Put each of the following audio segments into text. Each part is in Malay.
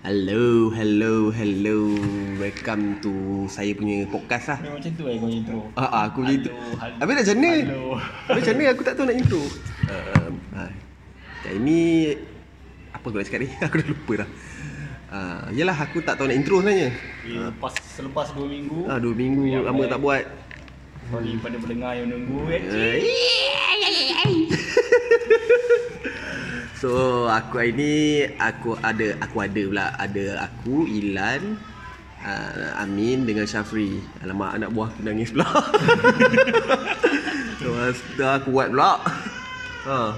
Hello, hello, hello. Welcome to saya punya podcast lah. Memang macam tu lah kau intro. Ah, ah, aku gitu. hello. Habis dah macam? Hello. Habis macam mana aku tak tahu nak intro. Um, ah. Dan ini apa aku nak cakap ni? Aku dah lupa dah. Ah, yalah aku tak tahu nak intro sebenarnya. Okay, lepas selepas 2 minggu. Ah, dua minggu Yang lama tak buat. Sorry pada pendengar yang menunggu kan. Eh. So aku hari ni aku ada aku ada pula ada aku Ilan uh, Amin dengan Syafri. Alamak anak buah aku nangis pula. Terus dah aku buat pula. Ha.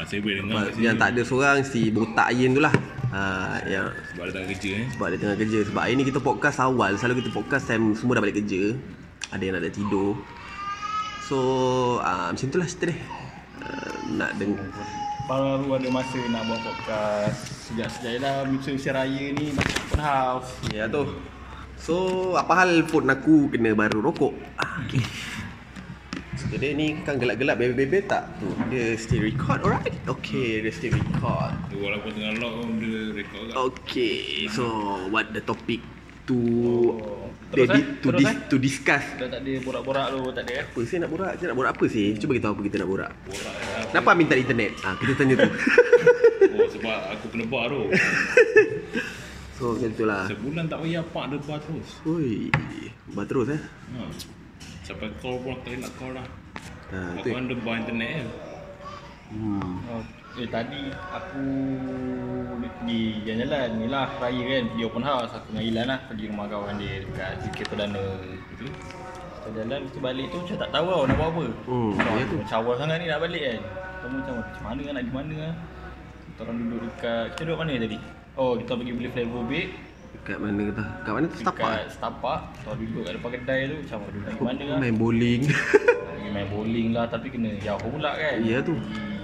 Boleh dengar Lepas, yang tak ada seorang si botak Ayin tu lah. Ha, yang Sebab dia tak kerja eh sebab dia tengah kerja Sebab hari ni kita podcast awal Selalu kita podcast time semua dah balik kerja Ada yang nak dah tidur So uh, macam tu lah cerita dia uh, Nak dengar Baru ada masa nak buat podcast. Sejak-sejak lah masa usia raya ni nak open house. Ya tu So apa hal phone aku kena baru rokok ah, okay. So dia ni kan gelap-gelap bebe-bebe tak Tu dia still record alright Okay dia still record Dia Walaupun tengah lock pun dia record kat Okay so what the topic to Oh. Terus, di- eh? to, Terus, dis- eh? to discuss Dah tak ada borak-borak tu tak ada eh. apa saya nak borak? Saya nak borak apa sih? Cuba kita tahu apa kita nak borak. borak lah. Kenapa ada internet? Ah, kita tanya tu. Oh sebab aku kena bar tu so macam tu lah. Sebulan tak payah pak dia bar terus Oi, buat terus eh. ha. Sampai call pun tak nak call lah Ha, Aku tu. kan dia bar internet kan Hmm. Oh, eh tadi aku pergi jalan-jalan ni lah raya kan pergi open house aku dengan Ilan lah pergi rumah kawan dia dekat JK Perdana Betul Kita jalan kita balik tu macam tak tahu tau nak buat apa Hmm, Macam ya tu. Macam awal sangat ni nak balik kan Kita macam macam mana nak pergi mana kan Kita orang duduk dekat Kita duduk mana tadi? Oh kita pergi beli flavor bake Kat mana kata? Kat mana tu setapak? Dekat Setapak Kita duduk kat depan kedai tu Macam duduk pergi mana kan Main bowling. Pergi main bowling lah Tapi kena jauh pula kan Ya tu. Pergi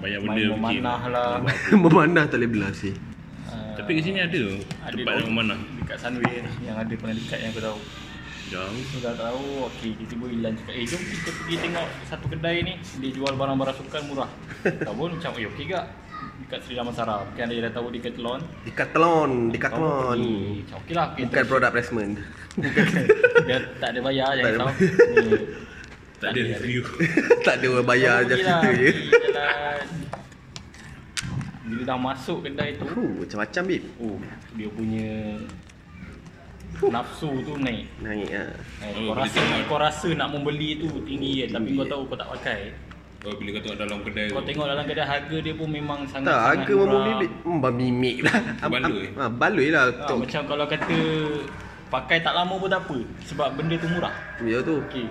Banyak benda Main memanah lah. Memanah tak boleh belah sih. Ah, Tapi kat sini ada tu ada Tempat yang mana Dekat Sunway Yang ada pernah dekat yang aku tahu. Jauh. Aku dah tahu. Okey tiba-tiba Ilan cakap Eh jom kita pergi tengok Satu kedai ni. Dia jual barang-barang sukan murah. Tak pun macam Eh okey gak? Dekat Sri Damansara Mungkin yang dah tahu Decathlon. Decathlon, Decathlon. Macam okey lah okay, Bukan product placement. Dia tak ada bayar Tak Jangan ada tahu. Ni. Tak ada review tak ada orang bayar je pergi lah, situ je. Bila dah masuk kedai tu Huh, macam-macam babe. Oh Dia punya Nafsu tu naik Naik ah. Eh, Oh, kau rasa tengok. kau rasa nak membeli tu tinggi kan tapi kau tahu kau tak pakai. Oh bila kau tengok dalam kedai Kau tu tengok dalam kedai harga dia pun memang sangat Tak, harga memang mimik. Hmm, mimik lah. Baloi. Ah, baloi lah. Ha, macam kalau kata pakai tak lama pun tak apa sebab benda tu murah. Ya tu. Okey.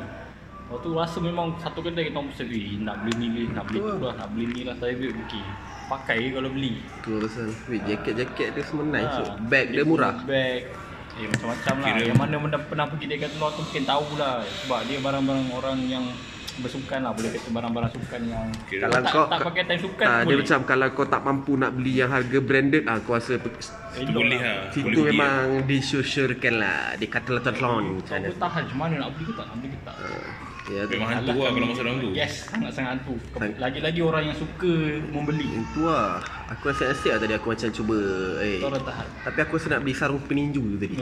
Waktu tu rasa memang satu kedai kita orang pesan, "Eh, nak beli ni ni, nak beli tu lah, nak beli ni lah." Saya biar okey. Pakai kalau beli. Tu pasal. Weh, jaket-jaket dia semua nice. Ha, tu. Bag dia murah. Bag Eh macam-macam lah Kira- Yang mana pernah, pernah pergi Decathlon tu mungkin tahulah Sebab dia barang-barang orang yang bersukan lah Boleh kata barang-barang sukan yang Kira- Kalau tak, kau tak pakai time sukan ah, pun dia macam kalau kau tak mampu nak beli yang harga branded ah kau rasa Itu boleh lah situ Boleh pergi memang disyorkan lah di Decathlon macam Kau mana. pun tahan macam mana nak beli ke tak, nak beli ke tak Ya tu. Memang hantu lah kalau masa dalam tu Yes, sangat-sangat hantu Lagi-lagi orang yang suka membeli Itu lah. Aku rasa asyik lah tadi aku macam cuba eh. Orang tahan Tapi aku rasa nak beli sarung peninju tu tadi.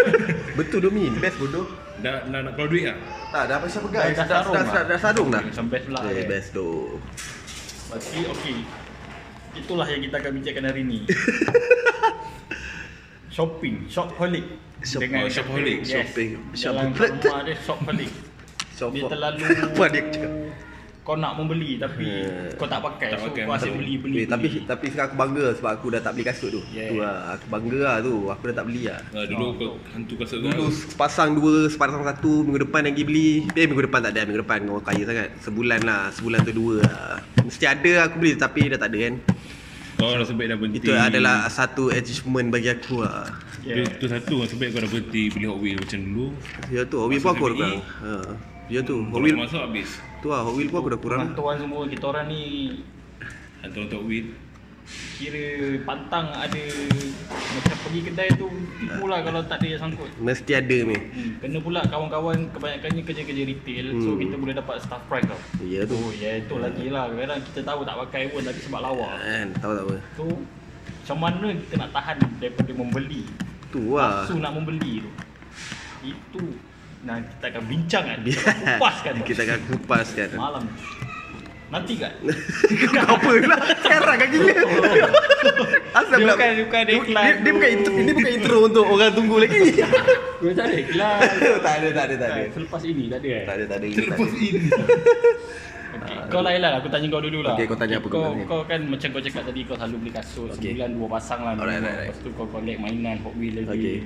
Betul Domin, best bodoh. Dah dah nak keluar duit lah Tak, dah pasal pegang. dah Dah, dah, sarung dah, lah. dah, dah sarung dah. Macam best pula Eh, kan. best doh. Berarti okey Itulah yang kita akan bincangkan hari ni Shopping, shopaholic Shop- oh, shopaholic, yes. shopping, Jalan shop- kat rumah dia shopaholic So, Dia terlalu Apa dia cakap? Kau nak membeli tapi Eh, kau tak pakai tak So pakai, kau asyik beli beli Eh, tapi beli. tapi sekarang aku bangga sebab aku dah tak beli kasut tu. Yeah. Tu lah, aku bangga lah tu. Aku dah tak beli lah. Ah, Dulu Oh, kau hantu kasut tu Dulu sepasang dua, sepasang satu, minggu depan lagi beli. Eh minggu depan tak ada, minggu depan orang kaya sangat. Sebulan lah, sebulan tu dua lah. Mesti ada aku beli tapi dah tak ada kan. Kau nasib baik dah berhenti Itu adalah satu achievement bagi aku lah. yeah. Itu satu nasib baik kau dah berhenti beli Hot Wheels macam dulu Ya tu, Hot Wheel pun aku dah kurang. Ha. Ya tu, Hot Kau Wheel. masuk habis Tu lah, Hot Wheel pun aku dah kurang. Pengantuan semua kita orang ni Hantar untuk Hot Wheels kira pantang ada macam pergi kedai tu tipu lah kalau tak ada yang sangkut. Mesti ada ni. Hmm, kena pula kawan-kawan kebanyakannya kerja-kerja retail so Hmm. kita boleh dapat staff price tau. Ya tu. Oh ya itu lagi lah kadang kita tahu tak pakai pun tapi sebab lawa. Kan, tahu tak apa. So Macam mana kita nak tahan daripada membeli Tu lah. Nafsu nak membeli tu Itu Nah kita akan bincang kan? Kita akan kupaskan. Kita akan kupaskan. Malam. Nanti kan? Kau apa lah Sekarang kan gila. Asal Dia bukan- bukan dia, iklan dia, dia bukan intro Ini bukan intro untuk orang tunggu lagi. Kau tak ada iklan. Tak ada tak ada tak ada. Selepas ini tak ada kan Tak ada tak ada ada. ini. Okay. Kau lah. Ilan, aku tanya kau dulu lah. Okay, kau tanya apa kau kau, kan macam kau cakap tadi kau selalu beli kasut Okay. Sebulan dua pasang lah. Alright, alright, alright. Lepas tu kau collect mainan Hot Wheels lagi. Okay.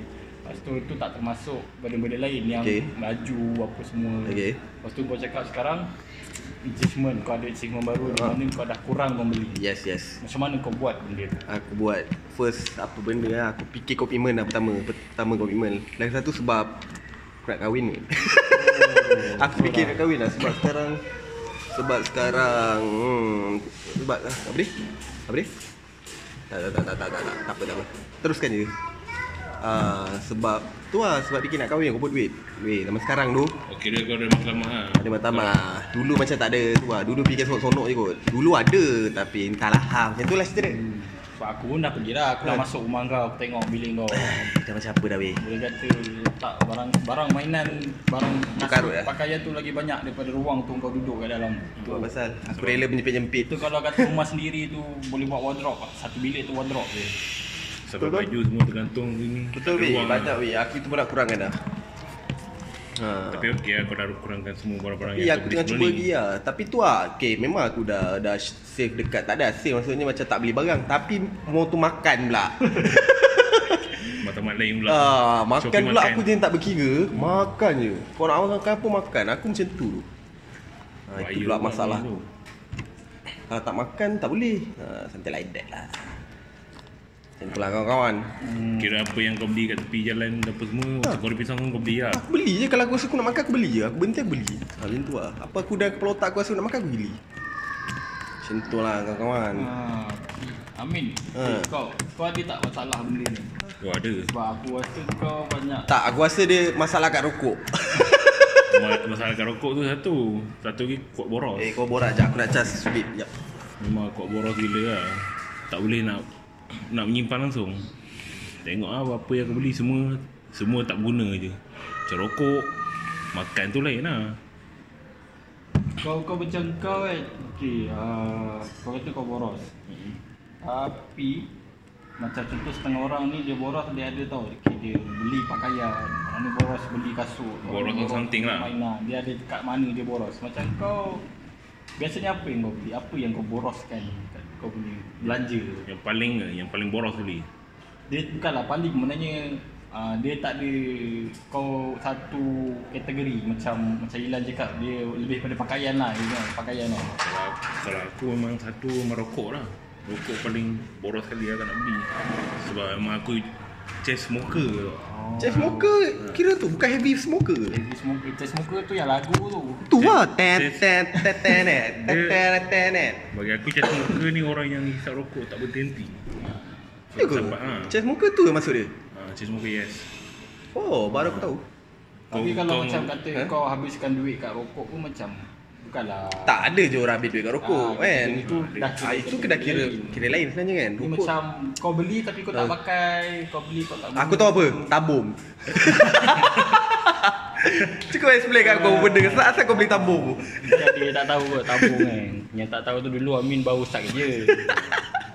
Lepas tu tu tak termasuk benda-benda lain yang Okay. baju apa semua Okay. Lepas tu kau cakap sekarang Achievement, kau ada achievement baru di Ah. mana kau dah kurang membeli Yes yes Macam mana kau buat benda tu? Aku buat First apa benda lah Aku fikir komitmen lah pertama Pertama komitmen Lagi satu sebab Aku nak kahwin ni Aku fikir nak kahwin lah Sebab sekarang Sebab sekarang hmm, Sebab Apa dia? Apa dia? Tak tak tak tak tak tak tak Tak apa tak apa Teruskan je Ah, sebab tu lah sebab fikir nak kahwin aku pun duit duit zaman sekarang tu Okey dia kau ada matlamat lah. ada matlamat dulu macam tak ada tu lah dulu fikir sonok-sonok je kot dulu ada tapi entahlah ha, macam tu lah cerita dia Sebab aku pun dah pergi dah, aku dah Ah. masuk rumah kau, aku tengok bilik kau Dah macam apa dah weh Boleh kata letak barang barang mainan, barang Karut, kasut, eh? pakaian tu lagi banyak daripada ruang tu kau duduk kat dalam. Tu lah pasal Aku rela menyempit-nyempit Itu kalau kata rumah sendiri tu boleh buat wardrobe lah. Satu bilik tu wardrobe je. Sebab Betul, baju semua tergantung sini. Betul weh, banyak weh Aku tu pun nak kurangkan dah. Ha. Tapi okey lah kau dah kurangkan semua barang-barang Ya, yang aku tengah cuba lagi lah Tapi tu lah Okay memang aku dah Dah save dekat. Tak ada save maksudnya Macam tak beli barang. Tapi Mau tu makan pula. Matlamat lain pula. ah, Makan Shopee pula makan. aku je yang tak berkira. Makan je. Kau nak makan apa makan. Aku macam tu ha, Itu pula masalah. tu. Kalau tak makan tak boleh. Ha, Something like that lah Macam tu lah kawan-kawan Hmm. Kira apa yang kau beli kat tepi jalan apa semua, Ha. kau ada pisang kau beli lah. Aku beli je Kalau aku rasa aku nak makan aku beli je Aku berhenti aku beli ha, Macam tu lah Apa aku dah kepala otak aku rasa nak makan aku beli Macam tu lah kawan-kawan Ha. Amin. Ha. Eh, Kau kau ada tak masalah benda ni? Kau ada. Sebab aku rasa kau banyak Tak aku rasa dia masalah kat rokok Ma- Masalah kat rokok tu satu. Satu lagi kuat boros. Eh kau borak je Aku nak cas Sekejap Memang kuat boros gila lah. Tak boleh nak nak menyimpan langsung. Tengok lah apa yang aku beli semua semua tak guna je. Macam rokok, makan tu lain lah. kau kau macam kau kan. Okey, uh, kau kata kau boros. Tapi macam contoh setengah orang ni dia boros dia ada tau okay, dia beli pakaian orang ni boros beli kasut Boros on something lah. mainan dia ada kat mana dia boros macam kau biasanya apa yang kau beli apa yang kau boroskan kau punya belanja Yang paling yang paling boros beli. dia bukanlah paling sebenarnya uh, dia tak ada kau satu kategori macam macam Ilan cakap dia lebih pada pakaian lah dia bilang pakaian lah Kalau, kalau aku memang satu memang rokok lah. Rokok paling boros sekali lah nak beli. Sebab memang aku chain smoker tu. Oh. Smoker kira tu bukan heavy smoker. Heavy smoker. chain smoker tu yang lagu tu. Tu lah. Ten, ten, ten, ten, ten, ten, Bagi aku chain smoker ni orang yang hisap rokok tak berhenti. Ya ke? Ha. Chain smoker tu maksud dia? Ha, chain smoker yes. Oh, baru aku tahu. Tapi kalau macam kata kau habiskan duit kat rokok pun macam Bukanlah Tak ada je orang habis duit kat rokok Ah, kan? itu dah kira Ah, Itu kena kira lain. Kira lain sebenarnya kan? Ni Rokok. macam kau beli tapi kau tak Ah. pakai Kau beli kau tak Aku guna. tahu apa? Tabung. Cukup explain kat kau benda Asal asal kau beli tabung. Dia, dia tak tahu kot tabung kan? Yang tak tahu tu dulu Amin baru start kerja.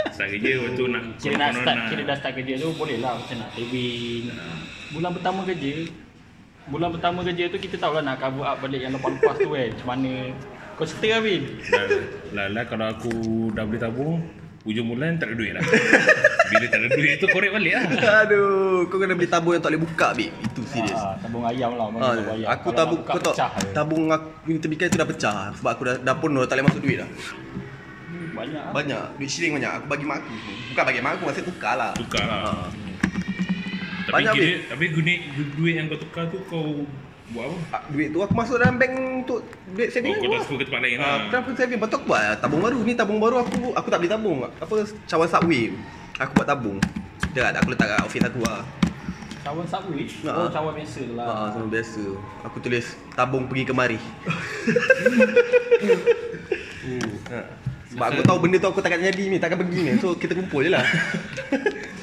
Start kerja lepas tu nak Kira nak start nak- Kira dah start kerja tu Boleh lah macam nak saving Bulan pertama kerja Bulan pertama kerja tu kita tahu lah nak cover up balik yang lepas-lepas tu kan Macam mana Kau cerita Amin Lah, lah, lah kalau aku dah beli tabung Hujung bulan tak ada duit lah Bila tak ada duit tu korek balik lah Aduh Kau kena beli tabung yang tak boleh buka babe Itu serius ah, Tabung ayam lah mana Ah, tabung ayam. aku Kalau tabung kau je. tabung aku punya tebikai tu dah pecah sebab aku dah dah penuh dah tak boleh masuk duit dah. Banyak lah. Banyak duit shilling banyak aku bagi mak aku. Bukan bagi mak aku masa tukar lah. Tukar lah Ha. Tapi Banyak, kira, tapi guna duit yang kau tukar tu kau buat apa? Ah, Duit tu aku masuk dalam bank untuk duit saving Oh, kau aku. transfer ke tempat lain Ah, lah Kenapa saving? Betul aku buat tabung baru ni tabung baru aku aku tak beli tabung. Apa cawan subway. Aku buat tabung. Dah aku letak kat office aku lah. Cawan subway? Ah. Oh, cawan biasa lah. Ha, sama biasa. Aku tulis tabung pergi kemari. ha. Sebab aku tahu benda tu aku takkan jadi ni, takkan pergi ni. So kita kumpul je lah.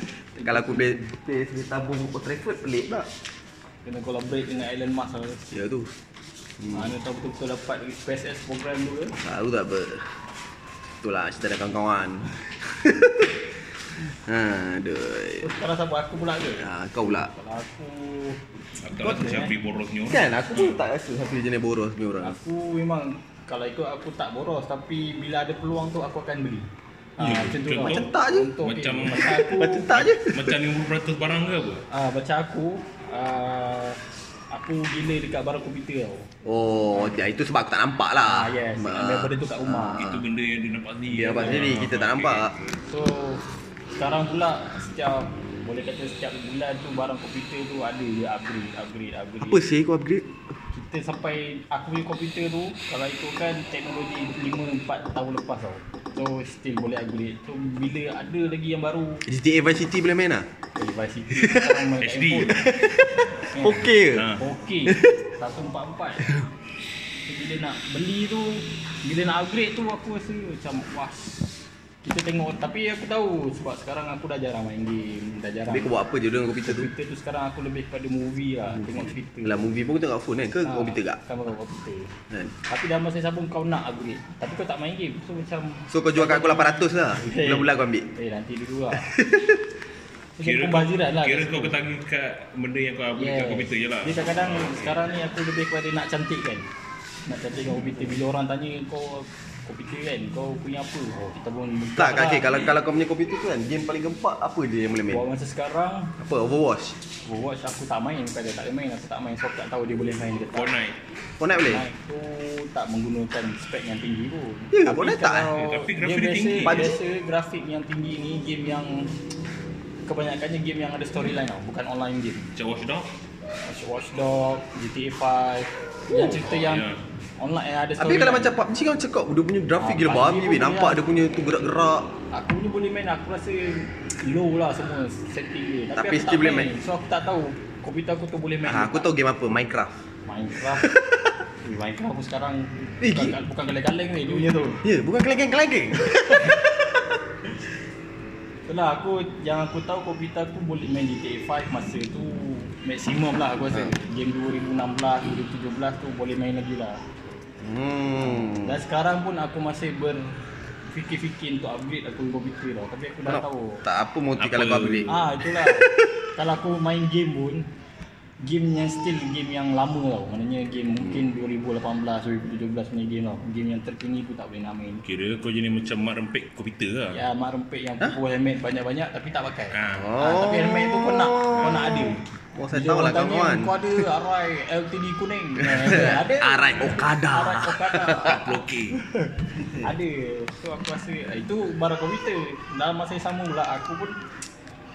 Kalau aku play, play sini tabung Old Trafford pelik tak? Kena collaborate dengan Elon Musk lah. Ya tu. Mana tahu betul-betul dapat SpaceX program tu ke? Tahu tak apa. Itulah lah, cerita dengan kawan-kawan. ha, aduh. So, sekarang siapa aku pula ke? Ha, kau pula. Kalau aku Aku tak rasa Syafri borosnya orang. Kan aku pun tak rasa satu jenis boros ni orang. aku memang kalau ikut aku tak boros tapi bila ada peluang tu aku akan beli. Ah, Ya, macam tu contoh? lah. Macam tak je. Contoh, Macam- okay. macam aku Macam tak je. Macam 50% barang ke apa? Ah, macam aku ah, aku gila dekat barang komputer tau. Oh, ya, itu sebab aku tak nampak lah. Ah, yes, ambil benda tu kat rumah. Ah. Itu benda yang dia nampak sendiri. Dia nampak sendiri, kita tak nampak. So sekarang pula setiap boleh kata setiap bulan tu barang komputer tu ada je upgrade, upgrade, upgrade. Apa sih kau upgrade? Kita sampai aku punya komputer tu kalau ikutkan teknologi 5 4 tahun lepas tau. So still boleh upgrade. So bila ada lagi yang baru GTA Vice City boleh main lah? device itu sekarang main HD. handphone. Kan? Okey ke? Ha. Okey. 144. So, bila nak beli tu, bila nak upgrade tu aku rasa macam was. Kita tengok tapi aku tahu sebab sekarang aku dah jarang main game, dah jarang. Habis kau buat apa je dengan komputer tu? Komputer tu sekarang aku lebih kepada movie lah, tengok cerita. Lah movie pun kau tengok phone kan? Ke Ah, komputer tak? Sama kat komputer. Kan? Tapi dalam masa sama kau nak upgrade. Tapi kau tak main game. So macam So kau jual kat aku 800 lah. Bulan-bulan kau ambil. eh nanti dulu lah. Kira kau, pembaziran lah. kira kau situ. ketagi kat benda yang kau upgrade kat komputer je lah. Dia kadang-kadang sekarang ni aku lebih kepada nak cantik kan. Nak cantik kat komputer. Bila orang tanya kau komputer kan, kau punya apa? Oh, kita pun Tak, lah. okay, kalau kalau kau punya komputer tu kan, game paling gempak apa dia yang boleh main? Buat masa sekarang, Apa? Overwatch? Overwatch aku tak main. Bukan dia tak boleh main, aku tak main. So aku tak tahu dia boleh main ke tak. Fortnite. Fortnite boleh? Fortnite tu tak menggunakan spek yang tinggi pun. Ya, Tapi Fortnite tak? Eh, tapi grafik dia biasa, tinggi. Biasa grafik yang tinggi ni game yang kebanyakannya game yang ada storyline tau, bukan online game. Macam Watch Dogs. Watch Watch Dog, GTA 5, yang cerita yang Ya. Online yang ada Tapi storyline. kalau macam PUBG kan cakap dia punya grafik Ah, gila babi weh. Nampak dia punya tu gerak-gerak. Aku punya boleh main, aku rasa low lah semua setting dia. Tapi, Tapi aku tak boleh main. main. So aku tak tahu komputer aku tu boleh main. Ke aku tahu game apa, Minecraft. Minecraft. Eh, Minecraft aku sekarang Eh, bukan, bukan kaleng-kaleng ni dia punya tu. Ya, bukan kelengkeng-kelengkeng. Itulah aku yang aku tahu komputer aku boleh main GTA 5 masa tu maksimum lah aku rasa. Ha. Game 2016, 2017 tu boleh main lagi lah. Hmm. Dan sekarang pun aku masih berfikir-fikir untuk upgrade aku punya komputer tau. Tapi aku dah Tak, tahu. tak apa motif kalau kau upgrade. Ah itulah. Kalau aku main game pun game yang still game yang lama tau. Maknanya game mungkin 2018, 2017 punya game tau. Game yang terkini pun tak boleh nak main. Kira kau jenis macam mak rempik komputer lah. Ya mak rempik yang pukul helmet banyak-banyak tapi tak pakai. Ah. Ah, tapi helmet tu kau nak kau nak ada. Oh, saya tahu lah kawan. Kau ada arai LTD kuning. Ada. Arai Okada. Arai Okada. Okey. ada. So aku rasa eh, itu barang komputer. Dalam masa yang sama pula aku pun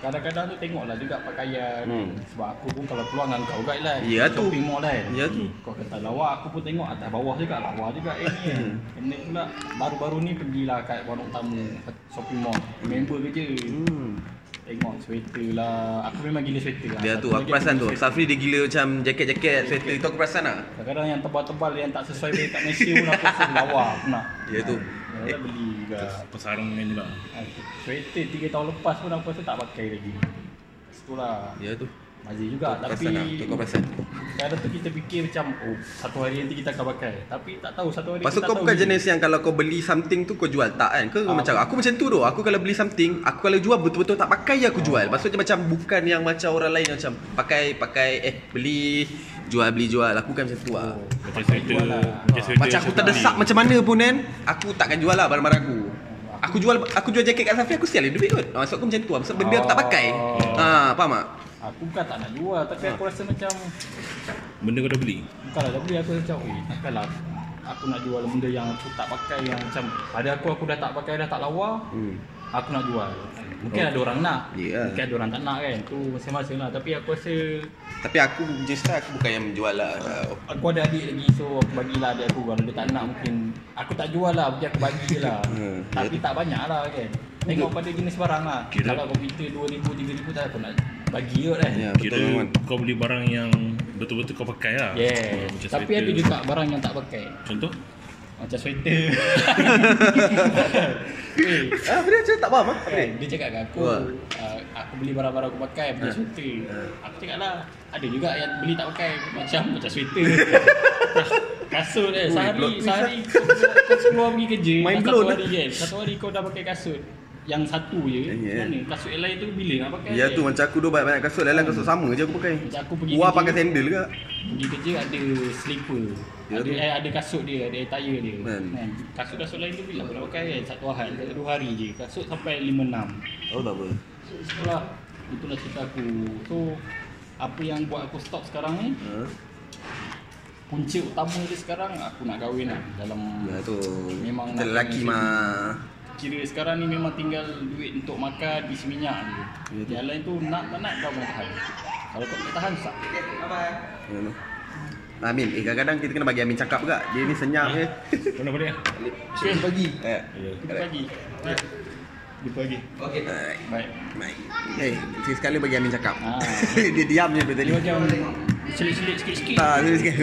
kadang-kadang tu tengoklah juga pakaian. Hmm. Sebab aku pun kalau keluar dengan kau guide lah. Ya tu. Shopping mall kan. Ya tu. Kau kata lawa aku pun tengok atas bawah juga lawa juga eh ni. Hmm. Kena pula baru-baru ni pergilah kat warung tamu shopping mall. Member kerja. Hmm. Tengok sweater lah. Aku memang gila sweater lah. Dia Satu tu, aku perasan tu. Safri dia gila macam jaket-jaket, sweater tu aku perasan lah. Kadang-kadang yang tebal-tebal yang tak sesuai dengan kat Malaysia pun aku rasa lawa aku nak. Ya tu. Kadang-kadang beli juga. Pesarung je lah. Ah, Sweater 3 tahun lepas pun aku rasa tak pakai lagi. Itulah. Ya tu. Mazir juga tapi perasan lah, tu kau perasan. kadang tu kita fikir macam oh satu hari nanti kita akan pakai. Tapi tak tahu satu hari Pasal kita kau tak bukan tahu jenis yang kalau kau beli something tu kau jual tak kan? Kau Ah, macam aku macam tu tu. Aku kalau beli something, aku kalau jual betul-betul tak pakai je aku jual. Maksudnya macam bukan yang macam orang lain macam pakai pakai eh beli jual beli jual. Aku kan macam tu lah. Oh, Macam sweater. jual lah. Macam sweater. Macam aku terdesak macam mana pun kan, aku takkan jual lah barang-barang aku. Aku jual aku jual jaket kat Safi aku sial duit kot. Maksud aku macam tu lah. Maksud benda aku tak pakai. Ha, faham tak? Aku bukan tak nak jual tapi aku rasa macam Benda kau dah beli. Bukanlah dah beli aku macam Eh takkanlah Aku nak jual benda yang aku tak pakai Yang macam Pada aku aku dah tak pakai dah tak lawa Hmm. Aku nak jual. Mungkin ada orang nak. Ya. Mungkin ada orang tak nak kan Tu masing-masing lah Tapi aku rasa Tapi aku style aku bukan yang menjual lah. Aku ada adik lagi So aku bagilah adik aku. Kalau dia tak nak mungkin Aku tak jual lah Mungkin aku bagi je lah. Hmm, Tapi tak banyak lah kan. Tengok pada jenis barang lah. Kira- Kalau komputer 2000 3000 tak aku nak bagi kot kan Ya, Kira betul kau beli barang yang betul-betul kau pakai lah. Yeah Macam Tapi sweater. ada juga barang yang tak pakai Contoh? Macam sweater. eh, Ah, apa dia cakap tak faham ah? Kan, dia cakap kat aku Wah. uh, Aku beli barang-barang aku pakai Macam Ha. sweater Ha. Aku cakap lah Ada juga yang beli tak pakai Macam macam sweater Kasut eh Sehari Sehari kau, kau keluar pergi kerja Mind blown Satu lah. hari kan Satu hari kau dah pakai kasut Yang satu je. Ya. Mana? Kasut yang lain tu bila nak pakai Ya kan? tu macam aku dua banyak kasut. Lain kasut sama je aku pakai. Macam aku pergi Wah pakai sandal ke Pergi kerja ada slipper. Ya ada eh, ada kasut dia, ada attire dia. Kan. Kan. Kasut-kasut lain tu bila aku nak pakai kan? Satu hari, dua hari je. Kasut sampai 5 6. Oh tak apa. Itulah Itulah cerita aku. So Apa yang buat aku stop sekarang ni? Ha? Punca utama dia sekarang Aku nak kahwin lah. Dalam Ya tu. Memang nak lelaki mah Kira sekarang ni memang tinggal duit untuk makan Isi minyak je. Ya tu. Yang lain tu nak tak nak kau boleh tahan. Kalau kau tak tahan sak Ya tu. Amin, eh kadang-kadang kita kena bagi Amin cakap juga. Dia ni senyap je Mana boleh lah? Syed pagi Eh, Ya. Kita pagi Jumpa lagi. Okey. Baik. Baik. Eh, sekali bagi Amin cakap. Ah. Dia diam je dari Dia macam Selit-selit sikit-sikit. Tak, dia sikit.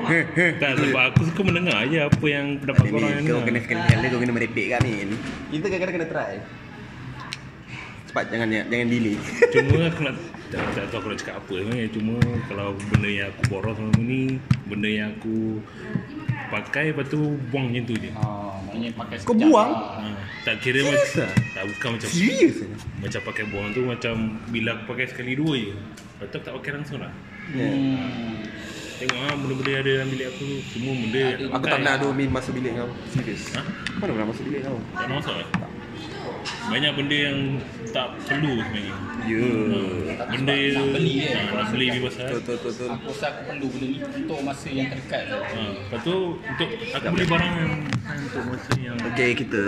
Tak sebab aku suka mendengar je apa yang pendapat Amin, korang yang kau kena sekali-kali kau kena merepek kan Amin Kita kadang-kadang kena try. Cepat, jangan jangan delay. Cuma aku nak tak, tak tahu aku nak cakap apa sebenarnya Cuma kalau benda yang aku boros selama ni Benda yang aku pakai lepas tu buang macam tu je. Ah, maknanya pakai Kau sekejap buang? lah. ha, Tak kira Serius macam ah? Tak bukan macam Serius Macam pakai buang tu macam Bila aku pakai sekali dua je Lepas tu aku tak pakai langsung lah Hmm. Tengok ah benda-benda ada dalam bilik aku tu Semua benda yang Aku tak pernah ada Amin masuk bilik kau Serius Ha? Mana pernah masuk bilik kau Tak nak masuk eh? Banyak benda yang tak perlu sebenarnya Ya Benda Nak beli kan? ha, Nak beli je pasal Betul, betul, betul Aku rasa aku perlu benda ni untuk masa yang terdekat ha, Lepas tu untuk Aku beli barang yang Untuk masa yang Okay, kita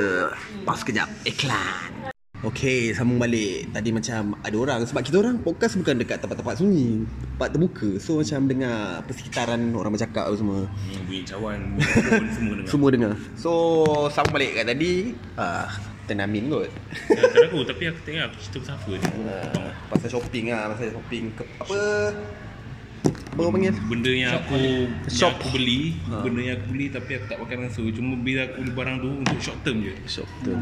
pause kejap. Iklan. Okay, sambung balik. Tadi macam ada orang sebab kita orang podcast bukan dekat tempat-tempat sunyi, tempat terbuka. So macam dengar persekitaran orang bercakap apa semua. hmm, Bunyi cawan semua dengar Semua dengar. So sambung balik kat tadi. Ah, Tenamin kot. Tak aku Tapi aku tengok aku cerita pasal apa ni Ah, pasal shopping ah, pasal shopping ke apa? Apa orang panggil? Benda yang aku Shop. Yang aku beli Ha. Benda yang aku beli Tapi aku tak pakai langsung Cuma bila aku beli barang tu Untuk short term je Shop tu.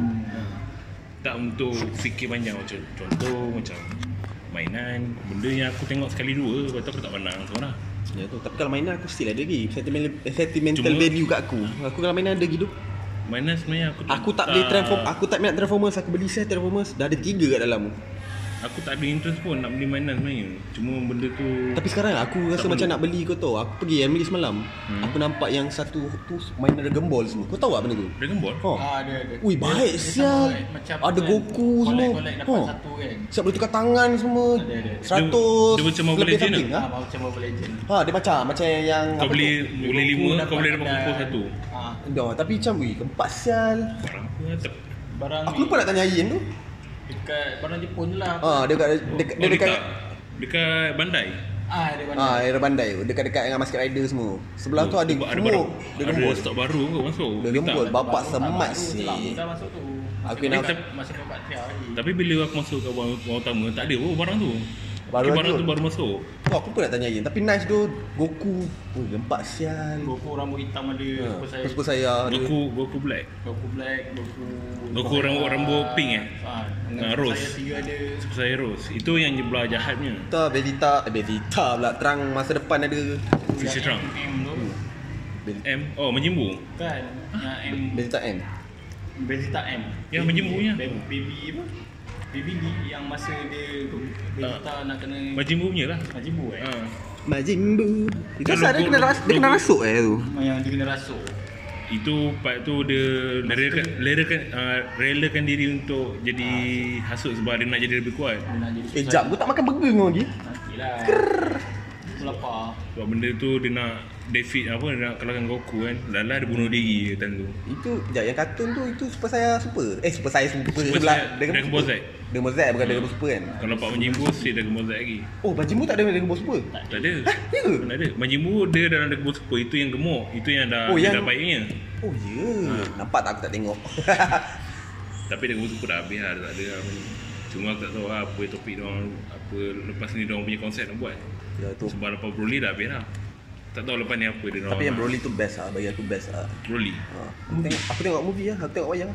Tak untuk fikir panjang Macam contoh Macam Mainan Benda yang aku tengok sekali dua Lepas tu aku tak pandang langsung lah Ya tu. Tapi kalau mainan aku still ada lagi sentimental, sentimental Cuma- value kat aku. Aku kalau mainan ada gitu. Mainan sebenarnya aku Aku tak beli Transform, aku tak minat Transformers, aku beli set Transformers, dah ada tiga kat dalam. Aku tak ada interest pun nak beli mainan sebenarnya Cuma benda tu Tapi sekarang aku rasa perlu. macam nak beli kau tahu. Aku pergi yang beli semalam. Hmm. Aku nampak yang satu tu mainan Dragon Ball semua. Kau tahu tak benda tu? Dragon Ball Oh. Ah, ada ada. Ui, baik Dia sial. Macam Ada kan, Goku semua. Collect-collect dapat Oh. satu kan. Siap boleh tukar tangan semua. Ada, ada. 100 Dia- dia macam Mobile lebih Legend something, ke? ha? Ah, macam Mobile Legend. Ha, dia macam macam yang Kau apa beli tu? boleh Goku lima Kau boleh dapat ada- kumpul satu Ah, Dah, tapi macam wih, kempas sial. Barang lah Aku lupa nak tanya Ian tu. Dekat barang Jepun je lah. Ha, dekat dekat Oh dia dekat dekat Dekat Bandai Ah, ada mana? Ah, Bandai tu, dekat-dekat dengan Masked Rider semua. Sebelah tu ada Oh, ada Ada Ball. stok baru ke masuk Dragon Tak. Ball, bapak semat sih. lama Dah masuk tu. Aku nak- masih dapat trial lagi. Tapi bila aku masuk kat barang, barang utama Tak ada pun barang tu Baru kot. tu baru masuk Oh, aku pun nak tanya Ian. Tapi nice tu, Goku. Oh, gempak sial. Goku rambut hitam ada, Ha, Super saya. Super saya ada. Goku Goku Black Goku black, Goku Goku rambut-rambut pink eh? Ah, dengan rose. Saya tiga ada. Super Saiyan Rose Itu yang jeblah jahatnya Vegeta, Vegeta, eh, Vegeta pula. Terang masa depan ada. Fisher Trunk M tu. Ve- M Oh menjimbu Kan, yang M Vegeta M. Vegeta M. Yang menjemurnya. Baby, baby apa? Baby D yang masa dia Vegeta nak kena Majin Buu punya lah Majin Buu eh. ha. Majin Buu. Itu asal dia kena ras, dia kena rasuk eh tu. Yang dia kena rasuk. Itu part tu dia relakan, relakan, uh, relakan diri untuk jadi hasut sebab dia nak jadi lebih kuat Dia nak jadi Eh, jap. Kau tak makan burger kau lagi? Nantilah. Aku lapar. Sebab benda tu dia nak defeat apa dia nak kalahkan Goku kan Lala dia bunuh diri time tu Itu, jap. Yang kartun tu, itu Super saya Super. Eh, Super saya Super. Super. Saya- Dragon Ball Z. Ball Z bukan Dragon Ball Super kan? Kalau Pak Majin Buu straight Dragon Ball Z lagi. Oh, Majin Buu tak ada Ball Super? Tak ada. Ya ke? Mana ada. Majin Buu dia dalam Ball Super. Itu yang gemuk. Itu yang dah, Oh, yang- dah baiknya. Oh, ya. Nampak tak? Aku tak tengok? Tapi Dragon Ball Super dah habis lah. Dah tak ada lah Cuma aku tak tahu lah Apa topik diorang Apa lepas ni diorang punya konsep nak buat. Ya tu. Sebab lepas Broly dah habis lah. Tak tahu lepas ni apa dia Tapi yang Broly tu best lah. Bagi aku best lah. Broly? Ha. aku, tengok, aku tengok movie lah. Aku tengok wayang.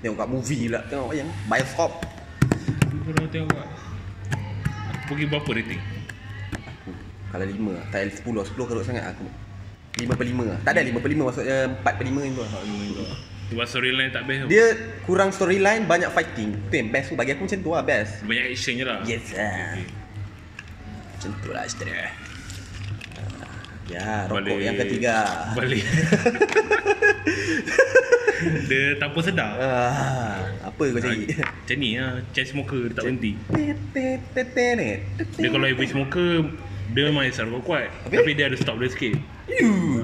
Tengok kat movie pula Tengok wayang. Bioskop Aku pernah tengok. Aku pergi berapa rating? Aku Kalau 5 lah. Tak 10 10 kerut sangat aku. 5 per 5 lah. Tak ada 5 per 5 Maksudnya 4 per 5 itu lah. Sebab storyline tak best tu? Dia kurang storyline Banyak fighting. Tu yang best tu. Bagi aku macam tu lah best. Banyak action je lah. Yes lah Okay. Macam tu lah cerita Ya, rokok Balik- yang ketiga. Balik Dia tanpa sedar. Ah, apa kau cari? Macam ni lah Chain smoker dia tak berhenti. Dia kalau heavy smoker Dia memang kau kuat. Habis? Tapi dia ada stop dia sikit. Iu.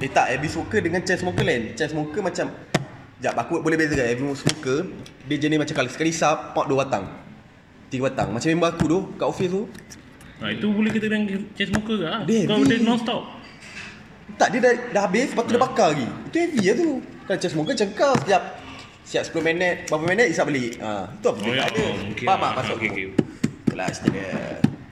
Eh tak, heavy smoker dengan chain smoker lain. Chain smoker macam Sekejap, aku boleh bezakan Heavy smoker Dia jenis macam kalau sekali sap Pak dua batang. Tiga batang. Macam member aku tu Kat office tu. Ha, Itu boleh kita dengan chain smoker ke? Lah Dia Kau heavy. dia non stop Tak, dia dah, dah habis Lepas tu dia bakar lagi. Itu heavy lah tu Kalau chain smoker macam kau Sekejap Siap 10 minit Berapa minit Isap balik. Ha, Itu apa Oh, ya, dia? Oh, mungkin. Faham tak maksud Okay, tu okay. Itulah cerita dia.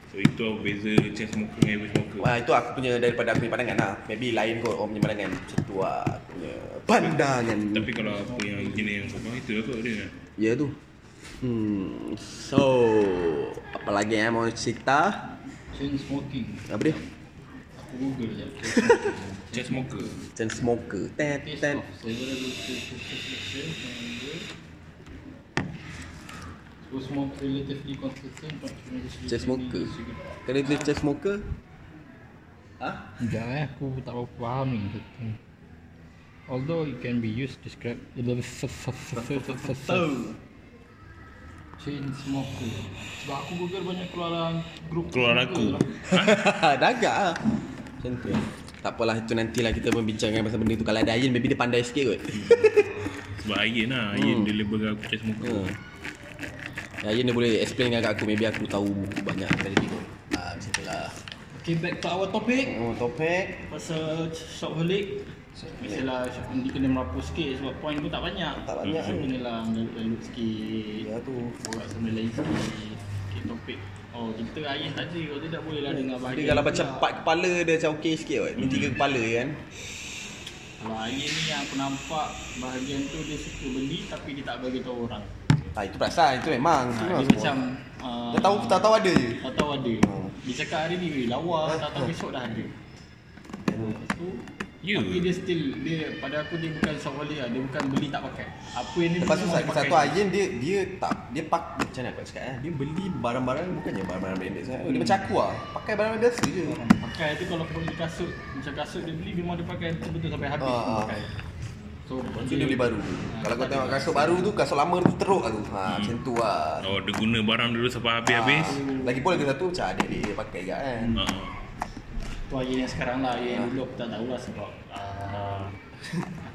So itu apa beza chain smoker dengan heavy smoker Wah itu aku punya daripada aku punya pandangan lah. Maybe lain kot orang punya pandangan. Macam tu lah aku punya pandangan. Tapi kalau apa yang jenis yang kau itu lah kot dia. Ya tu. Hmm So Apa lagi yang mau cerita? Chain smoking. Apa dia? Google je. Smoker Chain smoker Ten ten Chain smoker Kena tulis chain smoker? Ha? Sekejap eh, aku tak berapa faham ni. Although it can be used to describe Chain smoker. Sebab aku google banyak keluaran grup Keluar smoker aku. Lah. Dah agak lah Macam tu Tak apalah itu nantilah kita membincangkan pasal benda tu. Kalau ada Ayin maybe dia pandai sikit kot. Sebab Ayin lah. Ayin dia label aku chain smoker Hmm. Ayin dia boleh explain dengan aku. Maybe aku tahu banyak dari dia. Ah, Macam tu lah. Okay back to our topic. Oh topik Pasal shopaholic Mestilah shop ni kena merapu sikit sebab point tu tak banyak. Tak banyak. So tu. kena lah lalut sikit. Ya tu. Buat sama lain sikit. Okay topik Oh kita ayah tak ada Kalau tidak boleh lah dengar Dia bahagian kalau tu macam empat kepala dia macam okey sikit kot. Ni tiga kepala kan. Kalau ayah ni yang aku nampak Bahagian tu dia suka beli Tapi dia tak bagi tahu orang. Ah itu perasan itu memang. Ha, Itu Dia macam uh, Dia tahu tak tahu ada je. Tak tahu ada. Hmm. Dia cakap hari ni "Weh, lawa Tak tahu besok dah ada. So Ya. Tapi dia still dia pada aku dia bukan shopaholic lah Dia bukan beli tak pakai Apa yang dia Lepas tu satu, dia satu. Ayin dia dia tak dia pak macam mana aku cakap eh dia beli barang-barang bukannya barang-barang branded sangat. Dia macam aku ah, pakai barang biasa je. Pakai tu kalau kau beli kasut Macam kasut dia beli memang dia pakai betul-betul sampai habis Ah, dia ah. pakai So tu dia beli baru. Kalau kau tengok kasut baru tu kasut lama tu teruk lah tu. Ha macam tu lah. Oh dia guna barang dulu sampai habis-habis Ah, Lagi pun lagi satu macam adik dia pakai juga kan. Ha. Tu ayah yang sekarang lah yang dulu aku tak tahulah sebab uh,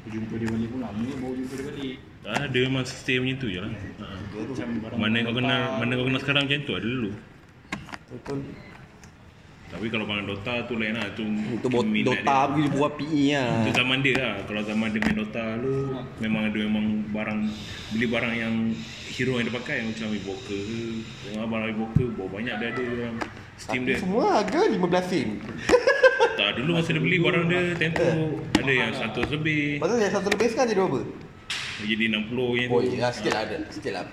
Aku jumpa dia balik pun lama ni baru jumpa dia balik Tak ada memang stay macam tu je lah ha. Macam barang Mana kau kenal Mana kau kenal sekarang macam tu ada dulu Betul. Tapi kalau barang Dota tu lain lah Tu, Itu bot, Dota dia. pergi buat PE lah. Itu zaman dia lah Kalau zaman dia main Dota lu Memang ada memang barang Beli barang yang Hero yang dia pakai Macam Evoker ke barang Evoker Bawa banyak dia ada dalam Steam Tapi dia semua harga 15 sen. Tak dulu masa dia beli barang dia Tentu Ada yang 100 lebih tu yang satu lebih sekarang jadi berapa? Jadi 60 yang Oh ya sikit lah ada. Sikit lah.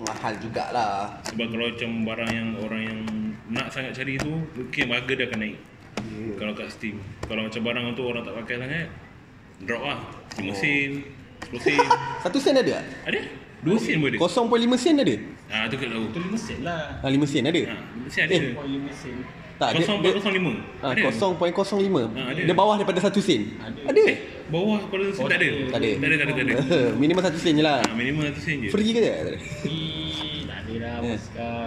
Mahal jugalah. Sebab kalau macam barang yang orang yang nak sangat cari tu Mungkin harga dia akan naik Ya. Kalau kat Steam Kalau macam barang tu orang tak pakai sangat Drop lah 5 sen 10 sen Satu sen ada tak? Ada 2 sen pun ada 0.5 sen ada? Ah tu kat tahu Tu lima sen lah Ah 5 sen ada? Ha, 5 sen ada Eh, Point lima sen Tak dia, dia 0.05 ah, Ada 0.05 Ah, ada. Dia bawah daripada 1 sen Ada. Ada? Eh, bawah pada sen tak ada Tak ada. Tak ada tak ada tak ada Minimum 1 sen je lah Ah, Minimum 1 sen je Free ke tak? Tak ada. Ih, tak ada dah Eh.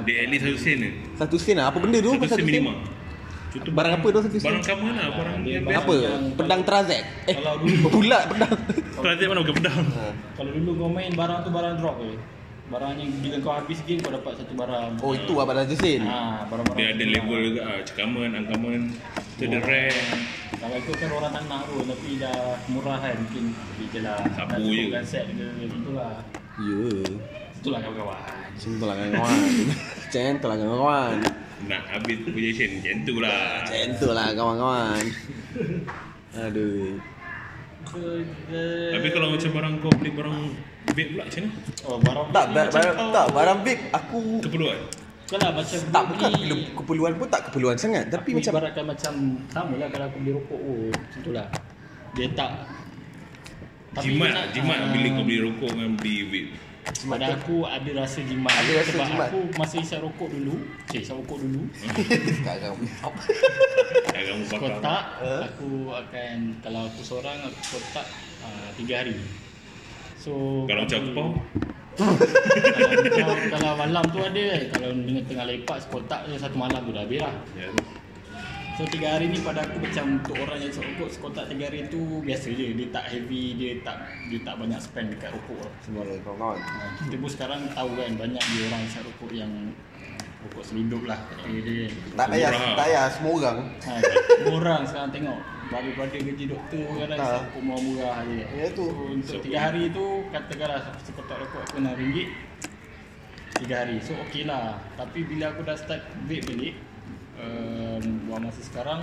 Dia at least 1 sen je Satu sen lah Apa benda tu? 1 Satu sen minimum Contoh Barang apa tu? satu? Barang common lah Barang dia yang Apa? Pedang terazek? Eh Kalau dulu Bulat pedang. Pelajar mana bukan pedang? Kalau dulu kau main barang tu barang drop je. Barang yang bila kau habis game kau dapat satu barang. Oh itu lah barang sen Ha, barang-barang Dia ada tu level juga ah, Cekaman, uncommon Tu ada rare. Kalau ikut kan orang tak nak pun Tapi dah murah kan Mungkin. Beli je lah. Sapu je. cukupkan set ke Itulah Ya. Itulah kawan-kawan. Macam tu lah kawan-kawan. Macam tu lah kawan-kawan Nak habis position Macam tu lah Macam tu lah kawan-kawan Aduh. Uh, Tapi kalau macam barang kau beli barang vape pula macam mana? oh, barang Tak, bar- barang, kau- tak, barang vape aku Keperluan? Kan lah macam tak bukan ni, perlu- keperluan pun tak keperluan sangat tapi aku macam ibaratkan macam sama lah kalau aku beli rokok oh macam tu lah dia tak Jimat lah, jimat ah, bila kau beli rokok dengan beli vape. Pada aku ada rasa jimat. Ada rasa sebab jimat. aku masa isap rokok dulu cik isap rokok dulu. Sekarang Agak kamu bakar. kotak Eh? aku akan kalau aku seorang aku kotak uh, tiga hari. So Kalau macam bagi- kau, kalau, kalau malam tu ada kan kalau dengan tengah lepak sekotak je satu malam tu dah habis lah. Ya, So tiga hari ni pada aku macam untuk orang yang isap rokok sekotak tiga hari tu biasa je. Dia tak heavy dia tak dia tak banyak spend dekat rokok lah. sebenarnya kawan-kawan Ha, kita pun sekarang tahu kan banyak dia orang isap rokok yang rokok seludup lah. Kata dia. tak payah tak payah semua orang. Ha, semua orang sekarang tengok. Brother-brother kerja doktor pun kadang Ha. isap rokok murah-murah je. Ya tu. so, Untuk tiga hari tu katakanlah sekotak rokok aku RM6 Tiga hari. So okey lah. Tapi bila aku dah start vape balik um, Buat masa sekarang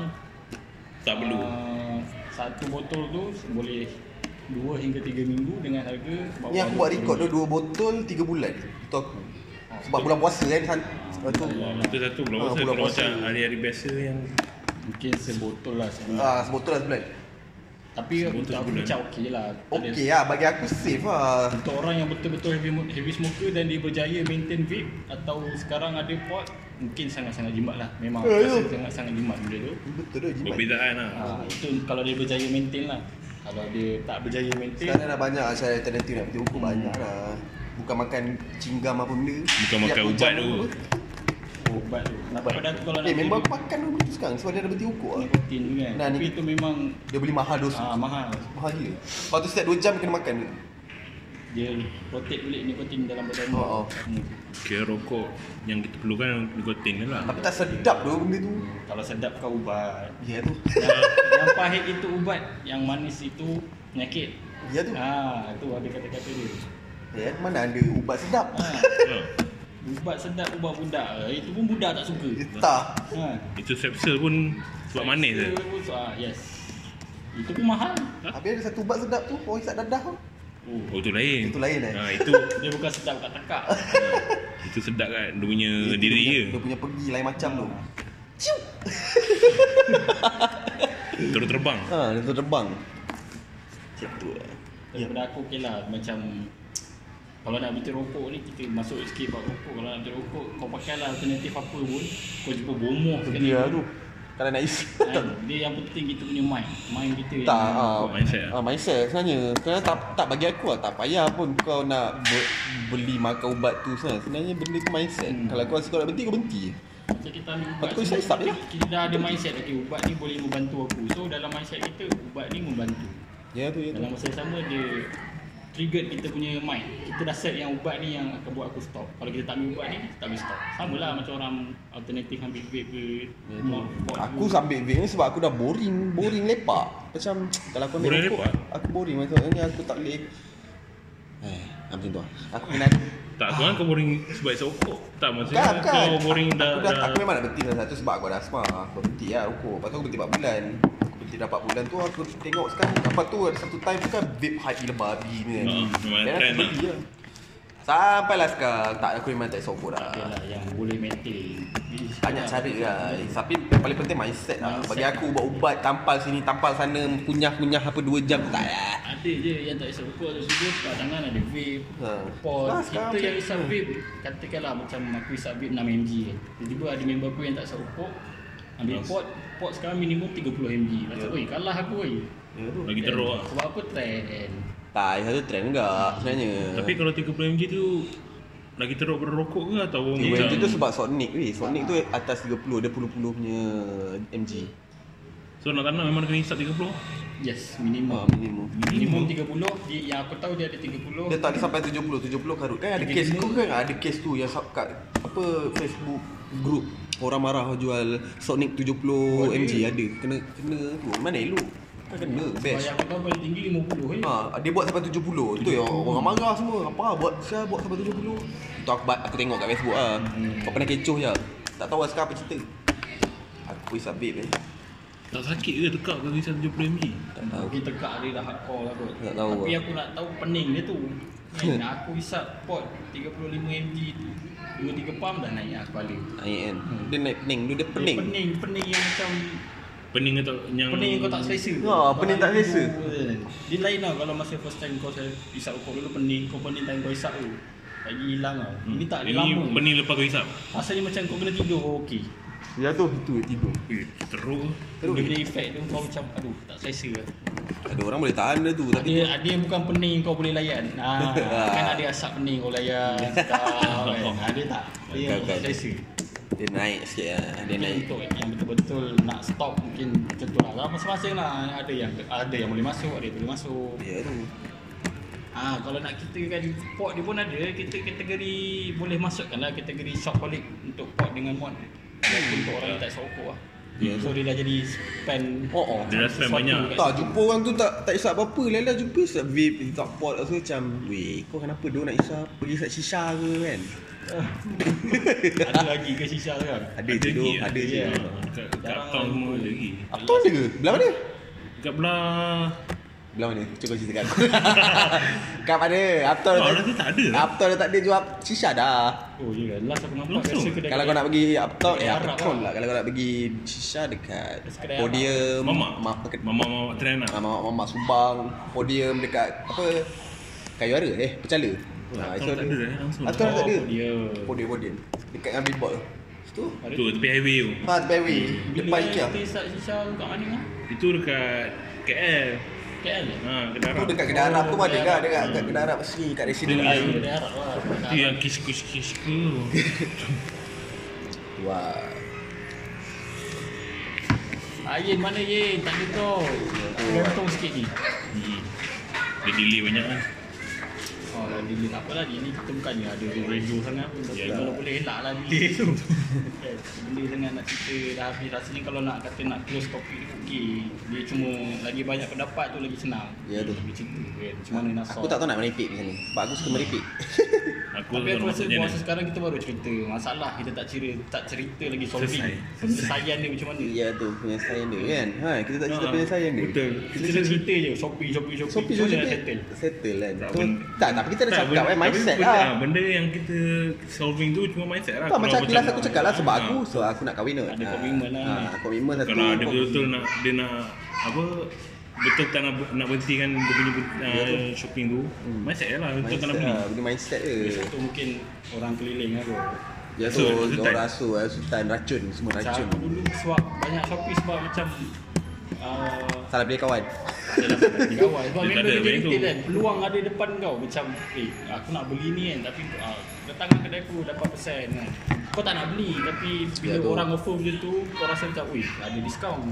tak perlu. uh, Satu botol tu boleh dua hingga tiga minggu dengan harga ni aku buat record tu dua botol tiga bulan. Tu aku. Sebab bulan puasa kan san- sebab tu. Itu satu bulan Ah, puasa. bulan Kalau puasa. macam hari-hari biasa yang Mungkin sebotol lah sebulan. Ah sebotol lah sebulan Tapi untuk aku macam okey lah. Okey lah bagi aku safe lah. Untuk orang yang betul-betul heavy, heavy smoker dan dia berjaya maintain vape Atau sekarang ada pot Mungkin sangat-sangat jimat lah. Memang rasa ya. sangat-sangat jimat benda tu. Betul tu jimat. Perbezaan lah. ha, Itu kalau dia berjaya maintain lah. Kalau dia tak berjaya maintain sekarang dah banyak lah cara alternatif nak pergi ukur banyak lah. Bukan makan cinggam apa benda. Bukan makan ubat tu. Apa. Ubat tu Tapi pada aku kalau eh memang aku makan dulu tu sekarang sebab dia ada berhenti ukur lah nikotin tu kan. Nah, Tapi ni- itu memang dia beli mahal dosis ah, mahal. Mahal gila. Lepas tu setiap 2 jam kena makan. Dia rotate balik nikotin dalam badan Oh, oh. Hmm. Kira rokok yang kita perlukan nikotin je lah. tapi tak sedap tu benda tu. Kalau sedap kau ubat. Ya tu. Yang, yang pahit itu ubat Yang manis itu penyakit. Ya tu. Ah, tu ada kata-kata dia. ya mana ada ubat sedap. Ha, Ha. Ubat sedap ubat budak. Itu pun budak tak suka. tak Ha. Itu sepsil pun sebab manis je. Itu pun- Ah, yes. Itu pun mahal. habis ada satu ubat sedap tu orang isap dadah tu Oh, Oh tu lain. Itu lain, eh? Ha, itu dia bukan sedap kat tekak. itu sedap kan dia punya Dia diri punya, je. dia punya pergi lain macam tu Terus terbang. ha dia terbang macam tu lah Daripada aku okey lah macam kalau nak bincang rokok ni kita masuk sikit bab rokok. Kalau nak bincang rokok kau pakai lah alternatif apa pun. Kau jumpa bomoh sekali dia tu kalau nak isi Kan? Dia yang penting kita punya mind. Mind kita yang tak ah, mindset. ah, mindset sebenarnya. Sebenarnya tak, tak bagi aku lah tak payah pun kau nak ber, beli makan ubat tu sebenarnya. Sebenarnya benda tu mindset. Hmm. kalau kau rasa kau nak berhenti kau berhenti Macam kita ambil ubat Lepas kita, lah. kita dah ada mindset okay, ubat ni boleh membantu aku. So dalam mindset kita ubat ni membantu. Ya tu ya tu. Dalam masa yang sama dia trigger kita punya mind. Kita dah set yang ubat ni yang akan buat aku stop. Kalau kita tak ambil ubat ni kita tak boleh stop. Sama lah macam orang alternatif ambil vape ke pot Aku sambil vape ni sebab aku dah boring Boring lepak. Macam kalau aku ambil Boring rokok, lepak? Aku boring macam ni aku tak boleh Eh, macam tu? Lah Aku kena Tak aku kan kau boring sebab isap rokok. Tak maksudnya Bukan, bukan. kau boring aku, dah, aku, dah, dah aku memang nak berhenti salah satu sebab aku ada asma Aku berhenti lah rokok. Lepas tu aku berhenti 4 bulan Dah 4 bulan tu aku tengok sekarang Lepas tu ada satu time tu kan vape hype gila babi ni. Kan Ha, memang Dan aku trend lah. berhenti lah. Sampailah sekarang Tak aku memang tak rokok dah Okay lah yang boleh maintain. Banyak cara lah. Tapi yang paling penting mindset lah. Bagi aku ubat-ubat Tampal sini Tampal sana Kunyah-kunyah apa 2 jam Tak lah Ada je yang tak isap rokok tu juga kat tangan ada vape Ha. Pot. Ah, Kita sekarang yang macam- isap vape Katakanlah macam aku isap vape 6 mg. Tiba-tiba ada member aku yang tak isap rokok Ambil Yes. pot Pot sekarang minimum 30 mg Rasa oi kalah aku oi. Ya tu. Lagi teruk lah. Sebab apa trend? Tak, satu trend enggak sebenarnya. Tapi kalau 30 mg tu lagi teruk rokok ke atau Dua macam mg tu sebab Sonic weh. Sonic tu atas 30, dia puluh-puluh punya mg. So nak tak nak memang kena hisap 30 Yes Ha, minimum. Minimum. Minimum. 30 dia, Yang aku tahu dia ada 30 Dia tak ada sampai 70, 70 karut. Kan ada kes tu kan, ada kes tu yang sub- kat apa Facebook group orang marah jual Sonic 70 Oh, mg ada. Kena kena tu. Mana elok? Kan kena Sebab best. tahu paling tinggi 50 eh Ha, dia buat sampai 70. Tu yang orang marah semua. Apa buat saya buat sampai 70. Tu aku aku tengok kat Facebook ah. Hmm. Kau pernah kecoh je. Tak tahu lah sekarang apa cerita. Aku isap vape eh. Tak sakit ke tekak ke kisah 70mg? Tak tahu. Pergi tekak dia dah hardcore lah kot Tak tahu Tapi lah. aku nak tahu pening dia tu kan, Aku hisap pot 35mg tu 2-3 pump dah naik lah kepala Naik kan. Dia naik pening. Dia, dia pening. Dia pening, pening yang macam Pening tak yang Pening yang kau tak selesa Ah, pening tak selesa. Dia lain tau kalau masa first time kau saya hisap rokok dulu pening Kau pening time kau hisap tu Lagi hilang tau Ini tak Hmm. Ini lama pening lepas kau hisap. Rasanya macam kau kena tidur kau okey Ya tu, itu tidur. Eh, teruk. Dia punya efek tu kau macam aduh tak selesa lah Ada orang boleh tahan dia tu. Tapi Ada ada yang bukan pening kau boleh layan. Ah, kan ada asap pening kau layan. Tahu kan. Ada tak? Dia tak selesa. dia naik sikit lah. Dia Tapi naik. untuk yang betul-betul nak stop mungkin macam tu lah. Kalau masing-masing lah. Ada yang ada yang boleh masuk, ada yang boleh masuk. Ya tu. Ah, kalau nak kita kan pot dia pun ada. Kita kategori boleh masukkan lah kategori shopaholic untuk pot dengan mod. Walaupun untuk orang yang tak isap rokok lah. Ya, so dia dah jadi spend Oh, oh. Dia dah spend banyak. kat Tak, situ. jumpa orang tu tak tak isap apa-apa. Lala jumpa isap vape, isap pot. Rasa macam, weh, kau kenapa dia nak isap? Pergi isap shisha ke kan? ada lagi ke shisha tu kan? Ada je tu, ada je. ya. Semua ada lagi. Uptown ada ke? Belah mana? Dekat belah Belah mana? Cuba ceritakan aku. Kat mana? Uptown Oh, dah rasa tak ada. Uptown dah tak ada jual shisha dah. Oh ya, last aku nampak Langsung? kedai Kalau kau nak pergi Kedai eh Arab Uptown lah. lah. Kalau kau nak pergi shisha dekat Kedai podium. Mama. Ma, Mama mama trend Ah, lah. Mama Mama Subang, podium dekat apa? Kayu Ara eh, Pecala. Ah, itu Uptown tak ada, eh, langsung. Uptown tak ada. Oh, dia. Podium podium. Dekat dengan billboard tu. Tu tepi highway tu. Ha, tepi way. Depan IKEA. Kita isap shisha kat mana lah? Itu dekat KL. KL? Ha, kedai Tu Arab. dekat kedai Arab tu ada kat Arab. dekat dekat kedai Arab sini kat lain. Kedai Arab lah. Itu yang kiss-kiss kiss ke. Wah. Ayin mana Yin? Tak ada kau. Gantung sikit ni. Hmm. Dia delay banyak kan. Oh, dah delay tak apalah ni kita bukannya ada radio sangat pun tapi Yalah. kalau boleh elak lah delay tu. Kan, Benda sangat nak cerita dah habis rasanya kalau nak kata nak close topik okey. Dia cuma lagi banyak pendapat tu lagi senang. Ya, tu. Lebih cerita kan. Macam mana nak Aku tak tahu nak meripik macam ni. Sebab aku suka meripik. Aku Tapi aku rasa puasa sekarang kita baru cerita Masalah kita tak cerita tak cerita lagi solving. Penyelesaian dia macam mana Ya tu penyelesaian dia kan. Ha, kita tak cerita Ha, penyelesaian dia. betul. Kita dah cerita je Shopee, Shopee, Shopee Shopee Shopee nak settle settle kan. Tak, Tu, ben- tak, tapi kita dah Tak, cakap kan mindset lah. ah, Benda yang kita solving tu cuma mindset lah. Tak macam Kalau kilas aku cakap lah sebab ah, aku so aku nak kahwin tu. Ada komitmen lah. Ha, komitmen satu. Kalau ada betul-betul nak dia nak apa betul tak nak nak berhentikan dia punya uh, shopping tu mindset lah betul tak nak beli lah, benda mindset je. Satu mungkin orang keliling lah tu Ya tu, Sultan, Sultan. orang rasu, eh, sultan racun, semua Macam racun. aku dulu sebab banyak Shopee sebab macam uh, Salah pilih kawan. sebab bagi kawan Sebab member ada dia kan Peluang ada depan kau Macam eh aku nak beli ni kan Tapi uh, datang ke kedai aku dapat persen kan Kau tak nak beli Tapi bila Ya, tu. orang offer macam tu Kau rasa macam Wih ada diskaun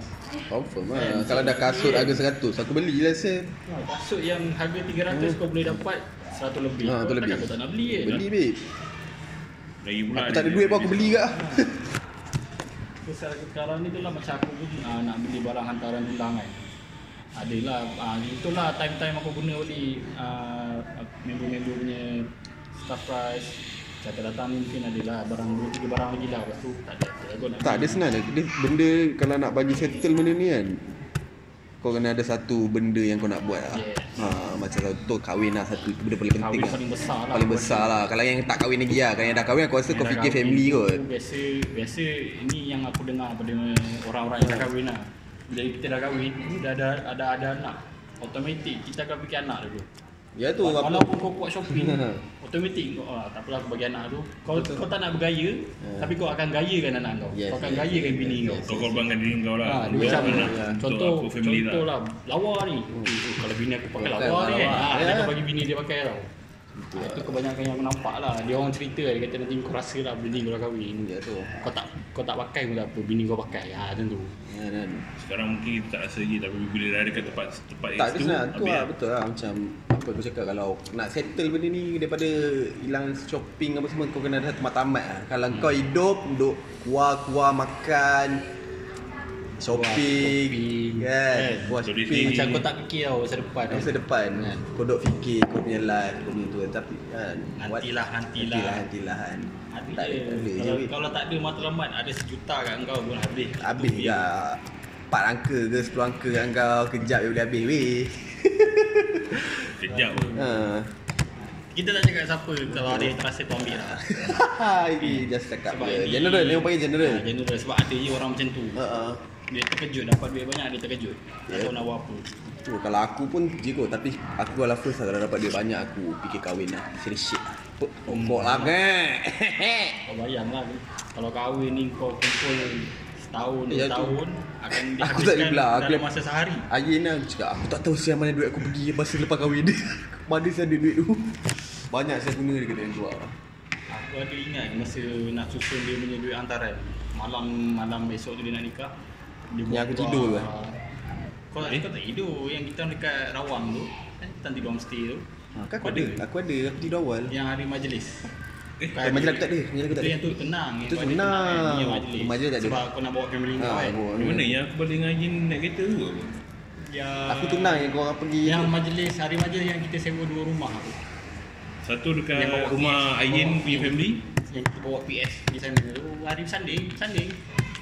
Confirm Kan, lah. Kalau dah kasut yeah. harga 100, aku belilah saya. ha, Kasut yang harga 300 kau boleh dapat 100 lebih Ha, Kau lebih. tak nak beli kan Beli babe. lagi pula Aku tak ada duit pun aku beli kak. Pasal sekarang ni tu lah macam aku pun uh, nak beli barang hantaran tulang kan Adalah, uh, itulah time-time aku guna beli uh, member-member punya price Cakap datang ni mungkin adalah barang 2-3 barang lagi lah Lepas tu tak ada, tak ada, senang dia. Benda kalau nak bagi settle benda ni kan. Kau kena ada satu benda yang kau nak buat lah. Yes. Ha, macam tu kahwin lah satu benda paling penting Kahwin lah. paling besar lah Paling besar lah. Kalau yang tak kahwin lagi lah. Kalau yang dah kahwin aku rasa Yang kau fikir family kot. Biasa, biasa ini yang aku dengar pada orang-orang yang dah kahwin lah Jadi kita dah kahwin, dah ada, ada, ada anak Automatik kita akan fikir anak dulu Ya tu apa? Walaupun kau buat shopping Automatik kau ah, tak apalah aku bagi anak tu. Kau kau tak nak bergaya tapi kau akan gayakan anak kau. Yes, kau akan yes, gayakan yes, bini yes, kau. yes. kau korbankan diri kau lah Ha, dia macam ya. untuk contoh aku contoh lah lawa ni. Okay, oh, kalau bini aku pakai Pakai lawa ni kan. lawa. Ha, Ya. dia kau bagi bini dia pakai tau. Ha, itu kebanyakan yang aku nampak lah. Dia orang cerita lah, dia kata nanti kau rasa lah bini kau dah kahwin. Ya tu. Kau tak kau tak pakai pun tak apa, bini kau pakai. Ha, macam tu. Ya kan. sekarang mungkin kita tak rasa lagi tapi bila dah ada kat tempat tempat Tak X dia senang tu habis lah betul lah macam apa aku cakap kalau nak settle benda ni daripada hilang shopping apa semua kau kena ada satu matlamat lah. Kalau kau hidup duduk kuah-kuah makan shopping shopping, kan kan. kuah So, di shopping Macam kau tak fikir tau masa depan. masa depan Kan. kau duduk fikir kau punya life kau punya tu tapi kan Nantilah, nantilah. nantilah nantilah kan Habis tak ada je kalau, weh. kalau tak ada matlamat ada sejuta kat kau pun habis. habis ya 4 angka ke 10 angka kat kau Kejap je boleh habis weh Kejap Ha. Kita tak cakap siapa kalau ada yang terasa tu ambil lah. Ini just cakap Sebab ini- General, orang panggil general Ha, general sebab ada je orang macam tu. Ha, ha. Dia terkejut dapat duit banyak dia terkejut. Tak Ya. tahu nak buat apa. Tu, kalau aku pun je kot Tapi aku kalau first lah Kalau dapat duit banyak Aku fikir kahwin lah Serius shit lah Pokok lah kan Kau bayang lah kalau kahwin ni kau kumpul setahun, Ya, tu. tahun akan Aku tak boleh belah Aku dalam masa sehari. Ayin lah Aku cakap Aku tak tahu siapa mana duit aku pergi Masa lepas kahwin dia Mana saya ada duit tu Banyak saya guna dia kata yang keluar Aku ada ingat masa nak susun dia punya duit hantaran. Malam malam besok tu dia nak nikah. Dia Yang aku tidur ke? Kau tak, kau tak tidur yang kita dekat Rawang tu. Kan kita tidur homestay tu. ha, Kan aku ada Aku ada Aku tidur awal Yang hari majlis. Eh, Eh, majlis aku tak ada Majlis aku tak Itu ada yang tu tenang. Itu kau tenang. kan, yang majlis. Majlis tak ada. Sebab kau nak bawa family kau Ha, kan. aku, Di mana yang aku balik dengan Ajin naik kereta tu apa? Yang aku tenang yang kau orang pergi Yang majlis hari majlis yang kita sewa dua rumah tu. Satu dekat Yang rumah Ayin punya family Yang kita bawa PS di sana tu. Hari sanding, sanding.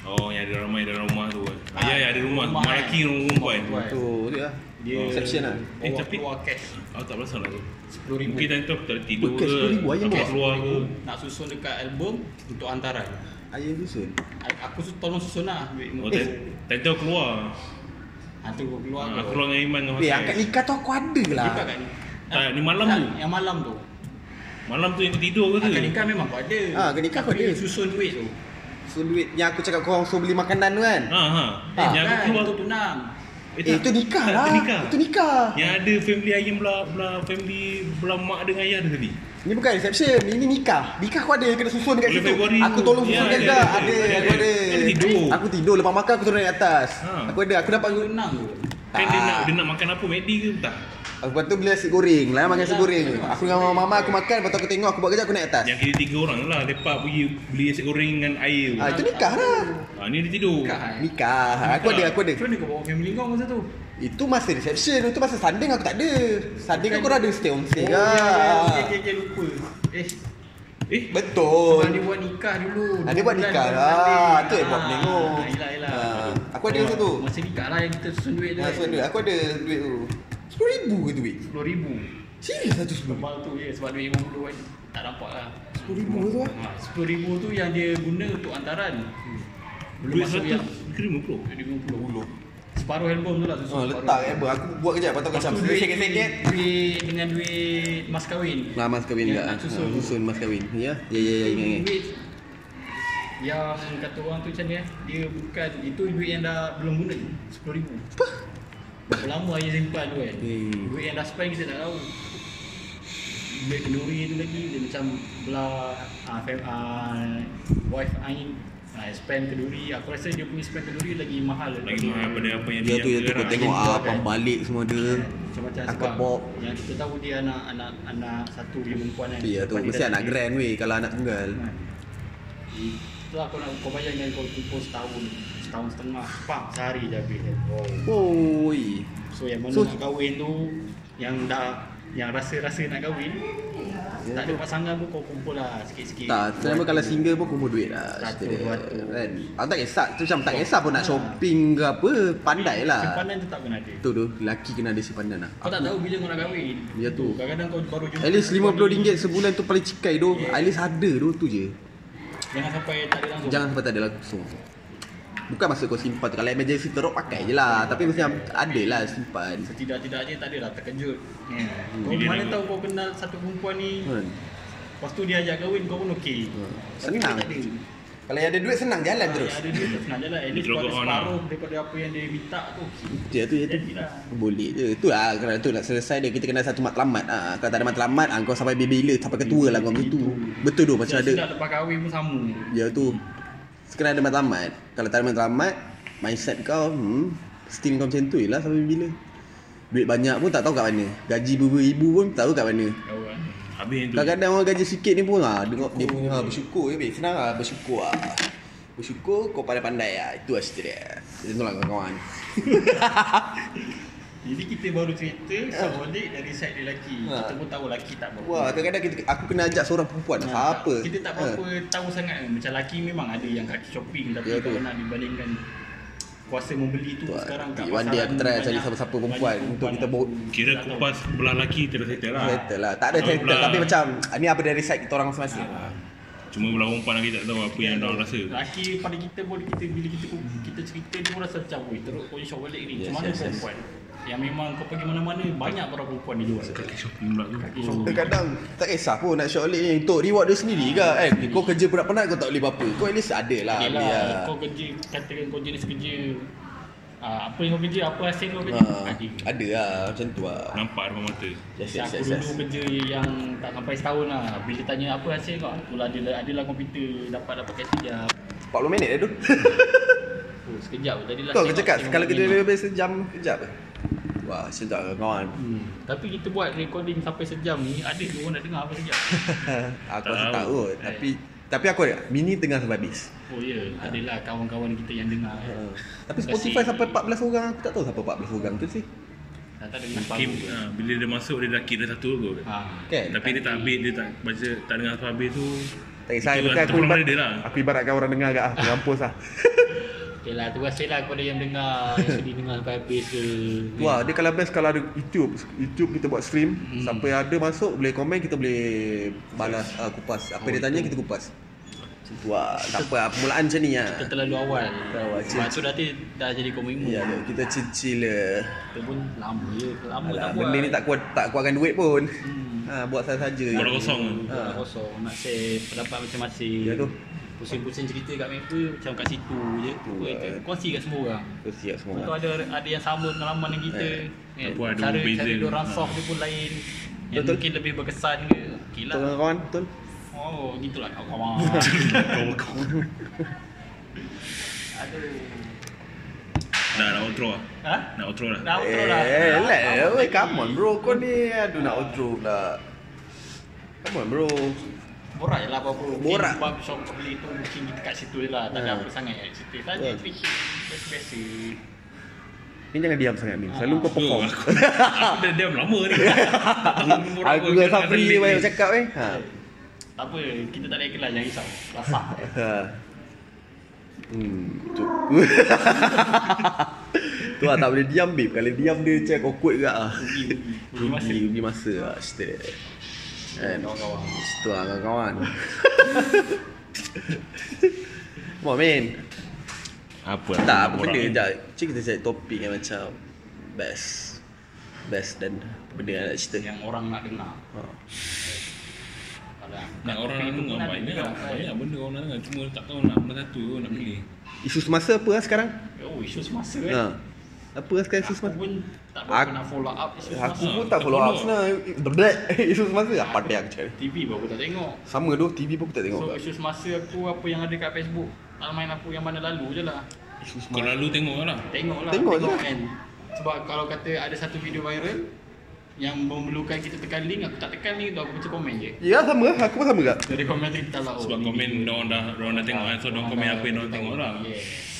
Oh yang ada ramai dalam rumah tu kan Ah, Ya ya ada rumah rumah Rumah kan. lelaki rumah perempuan Rumah Tu dia lah Dia Section lah. Eh, bawa tapi- keluar cash. Aku tak perasan lah tu. RM10,000 Mungkin time tu aku tak tidur Weh, cash ke RM10,000 ayam Aku bawa? keluar ke. Nak susun dekat album untuk hantaran. Ayah susun? Aku su- tolong susun lah. Oh oh, time, tu aku keluar. Ha tu aku keluar Ah, Aku keluar dengan Iman Eh angkat nikah tu aku ada lah. Nikah kat ni Tak, ni malam tak, tu. Yang malam tu. Malam tu yang aku tidur ke Akad tu nikah memang aku ada. Ah, akad nikah aku ada. Susun duit tu. So duit. Yang aku cakap korang suruh beli makanan tu kan? Ha ha. Ah, Yang aku kan, keluar Itu tunang Eh itu nikah Tak, lah. itu nikah. Itu nikah. Yang ada family ayam belah, belah family belah mak dengan ayah ada tadi? Ni bukan reception Ini nikah. Nikah aku ada Kena susun dekat situ. Februari Aku tolong Ya, susun ada, juga ada, Ada. Aku ada. Kan dia tidur. Aku tidur. Lepas makan aku turun naik atas. Ha. Aku ada. Aku dapat Tunang tu Kan dia nak, dia nak makan apa? McD ke? Tak Lepas tu beli nasi goreng lah makan nasi goreng. Aku dengan mama mama aku makan Lepas tu aku tengok Aku buat kerja aku naik atas. Yang kita tiga orang lah Lepak pergi beli nasi goreng dengan air. Ah itu nikah lah. Ha, Ni dia tidur. Nikah kan Nikah. Aku ada aku ada. Macam mana kau bawa family kau masa tu? Itu masa reception Itu masa sanding aku tak ada. Sanding aku ada stay home stay Oh, ya, ya, lupa. Eh. Eh? Betul. Sebab dia buat nikah dulu. Ah, dia buat nikah. lah. Tu yang buat Ah, menengok. Yelah yelah Ah, aku ada masa tu. Masa nikah lah yang kita susun duit tu Ha, aku ada duit tu Sepuluh ribu ke duit? RM10,000 Serius satu sepuluh Tebal tu je sebab duit RM50 kan Tak nampak lah. Sepuluh ribu tu lah ha, RM10,000 tu yang dia guna untuk hantaran. Belum Duit masuk yang Kira puluh. RM50 Separuh album tu lah susun Ha, separuh. letak eh, aku buat kejap Lepas tu Lepas macam tu duit, sikit-sikit. duit dengan duit mas kahwin. Nah, mas kahwin juga nak susun. Ha, Susun mas kahwin. Ya, ya, ya, ya, ingat, ingat. Duit yang kata orang tu macam ni eh Dia bukan Itu duit yang dah belum guna. RM10,000 Berapa lama ayah simpan tu kan Hmm. Duit yang dah spend kita tak tahu. Duit kenduri tu lagi Dia macam belah uh, fam, uh, Wife Ain uh, Spend kenduri. Aku rasa dia punya spend kenduri lagi mahal. Lagi mahal pada apa yang Ya tu, ya tu. Kau tengok Dia ah, kan. pembalik semua ada Macam-macam Akad sebab. bob Yang kita tahu dia anak anak anak satu dia perempuan kan Ya tu, dia mesti anak jadi- grand weh Kalau anak tunggal. Itulah kau nak kau bayangkan kau kumpul setahun Setahun setengah. Pam sehari je habis kan? Wow. Oi. So yang mana So- nak kahwin tu Yang dah Yang rasa-rasa nak kahwin Tak ada pasangan pun kau kumpul lah sikit-sikit. Tak, selama kalau single pun kumpul duit lah. Satu, dua. Kan? Aku tak kisah. Tu macam tak kisah pun nak shopping ke apa Pandai lah. Simpanan tetap kena ada. Tu tu, lelaki kena ada simpanan lah. Kau tak tahu bila kau nak kahwin? Ya tu. Kadang-kadang kau baru jumpa At least RM50 sebulan tu paling cikai tu. At least ada tu tu je. Jangan sampai tak ada langsung. Jangan sampai tak ada langsung Bukan maksud kau simpan tu. Kalau emergency teruk pakai je lah. Tapi mesti ada lah simpan. Setidak-tidaknya tak adalah terkejut. Yeah. Kau mana tahu kau kenal satu perempuan ni? Kan? Lepas tu dia ajak kahwin kau pun okey. Hmm. Senang. dia tak ada. Kalau yang ada duit senang jalan Ah, terus. Yang Ada dia tak senang jalan. At least Dia kau ada separuh daripada apa yang dia minta tu. Ya tu ya tu. Jadilah. Boleh je. Tu lah Kalau tu nak selesai dia Kita kena satu matlamat. Ah. Kalau tak ada matlamat ah, Kau sampai bila Sampai ketua lah kau macam tu. Betul tu macam ada. Sudah lepas kahwin pun sama. Ya tu Sekarang ada matlamat. Kalau tak ada matlamat Mindset kau hmm, Still kau macam tu je lah Sampai bila. Duit banyak pun tak tahu kat mana. Gaji beribu pun tak tahu kat mana. Kau kan? Habis yang tu. Kadang-kadang orang gaji sikit ni pun ha, Tengok dia punya ha, bersyukur je babe. Senang lah bersyukur lah. Bersyukur kau pandai-pandai lah. Itu lah cerita dia. Itu lah kawan-kawan Jadi kita baru cerita Sabolik dari side dia lelaki Ha. Kita pun tahu lelaki tak berapa Wah kadang-kadang kita, aku kena ajak seorang perempuan Ha, tak- Kita tak berapa tahu sangat Macam lelaki memang ada yang kaki shopping Tapi Ya, kalau nak dibandingkan kuasa membeli tu Tu lah. sekarang kat one day aku try cari banyak- siapa-siapa banyak perempuan untuk kita bawa Kira kupas belah laki terus settle lah. Settle lah Tak ada settle belah- Tapi macam ah, Ni apa dari side kita orang masing-masing Cuma belah perempuan lagi tak tahu apa yang orang rasa. Laki pada kita pun kita bila kita kita cerita dia pun rasa macam weh teruk kau shop balik ni. Yes, Macam mana yes, yes. Yang memang kau pergi mana-mana banyak orang perempuan dia jual. Kaki shopping pula tu. Kaki shop. Kadang-kadang tak kisah pun nak short ni Untuk reward dia sendiri ke kan Kau kerja penat-penat kau tak boleh apa-apa Kau at least ada lah Yelah, lah. kau kerja katakan kau jenis kerja ah, apa yang kau kerja, apa hasil kau kerja? Ha, Ada. ada lah macam tu lah Nampak depan mata. Yes, yes, aku yes, dulu yes. kerja yang tak sampai setahun lah Bila tanya apa hasil kau Aku lah ada, ada lah komputer Dapat dapat kat sekejap 40 minit dah tu Oh sekejap Jadilah Kau tengok cakap tengok Kalau minit. lebih sejam Kejap Wah sedap lah kawan hmm. Tapi kita buat recording sampai sejam ni Ada ke orang nak dengar apa sejam? Aku Tak rasa tahu. tak kot Tapi Tapi aku ada Mini tengah sampai habis Oh ya, yeah. adalah kawan-kawan kita yang dengar Ha. Tapi Terima Spotify kasih. sampai 14 orang Aku tak tahu siapa 14 orang tu sih Tak ha, bila dia masuk dia dah kira satu kot. ha. Kan Tapi dia tak habis, dia tak baca, tak dengar sampai habis tu. Tak kisah Itu lah, aku ibarat, dia lah. Aku ibaratkan orang dengar kat Aku mampus lah Okay lah, terima kasih lah kepada yang dengar Yang sudi dengar sampai habis ke Wah, dia kalau best kalau ada YouTube. YouTube kita buat stream, hmm. sampai ada masuk boleh komen kita boleh balas uh, kupas. Apa Oh, dia tanya itu. kita kupas. Macam tu lah. Tak apa, lah, permulaan macam ni lah. Kita terlalu awal awal, Sebab tu nanti dah jadi komitmen Ya, kita chill-chill lah. Kita pun lama je Lama Alah, tak buat benda ni tak kuat tak kuatkan duit pun. Hmm. Ha, buat saja-saja. Bola kosong. Bola Ha. kosong Nak share pendapat masing-masing Ya tu. Pusing-pusing cerita kat member Macam kat situ je Tu, Apa itu? eh. Kongsi kat semua orang Tu siap semua. Betul ada ada yang sama pengalaman dengan kita. Eh. Kan? Apa ada cara beza. cara dia orang Ha. soft dia pun lain. Yang Betul. mungkin lebih berkesan ke. Okey Betul lah. kawan, betul. Oh, gitulah kawan-kawan. Kawan-kawan. Aduh. Dah nak outro lah. Ha? Nak outro lah. Dah outro dah. Eh, lagi. come on bro. Kau ni aduh nak outro pula. Come on bro. Borak je lah apa-apa. Mungkin Borak. Sebab shop beli tu mungkin kita kat situ je lah. Tak ada Ha. apa sangat kat situ. Tanya Ya. fikir. Biasa-biasa. Ni jangan diam sangat Min. Selalu kau Tu, perform. aku, aku dah diam lama ni. Aku dengan Safri yang cakap eh. Ha. Tak apa, kita tak ada ikhlas, jangan risau. Rasah. Ha. Hmm, tu. tu lah tak boleh diam babe. Kalau diam dia macam awkward juga ah. Rugi, rugi masa. Rugi, masa lah. Kan? Kawan-kawan. Situ lah kawan-kawan. Come on man. Apa? Tak, apa benda sekejap. Cik kita cari topik yang macam best. Best dan benda yang nak cerita. Yang orang nak dengar. Ha. Kalau Nak orang nak dengar banyak Banyak benda orang nak dengar Cuma tak tahu nak mana satu nak pilih Isu semasa apa lah sekarang? Oh, isu semasa kan. Ha. Apa lah sekarang isu Aku pun tak Aku- nak follow up isu Aku semasa. pun tak follow up sebenarnya. Black. Isu semasa apa dia aku cari. TV pun aku tak tengok. Sama tu TV pun aku tak tengok. So isu semasa aku apa yang ada kat Facebook. Timeline aku yang mana lalu je lah. Isu Kau semasa. lalu tengok lah Tengok lah. Tengok je. kan. Sebab kalau kata ada satu video viral yang memerlukan kita tekan link, aku tak tekan link tu aku baca komen je. Ya sama, aku pun sama juga. Dari komen tu kita lah. Sebab komen. Diorang dah dah tengok kan So diorang komen apa yang diorang tengok lah Yeah.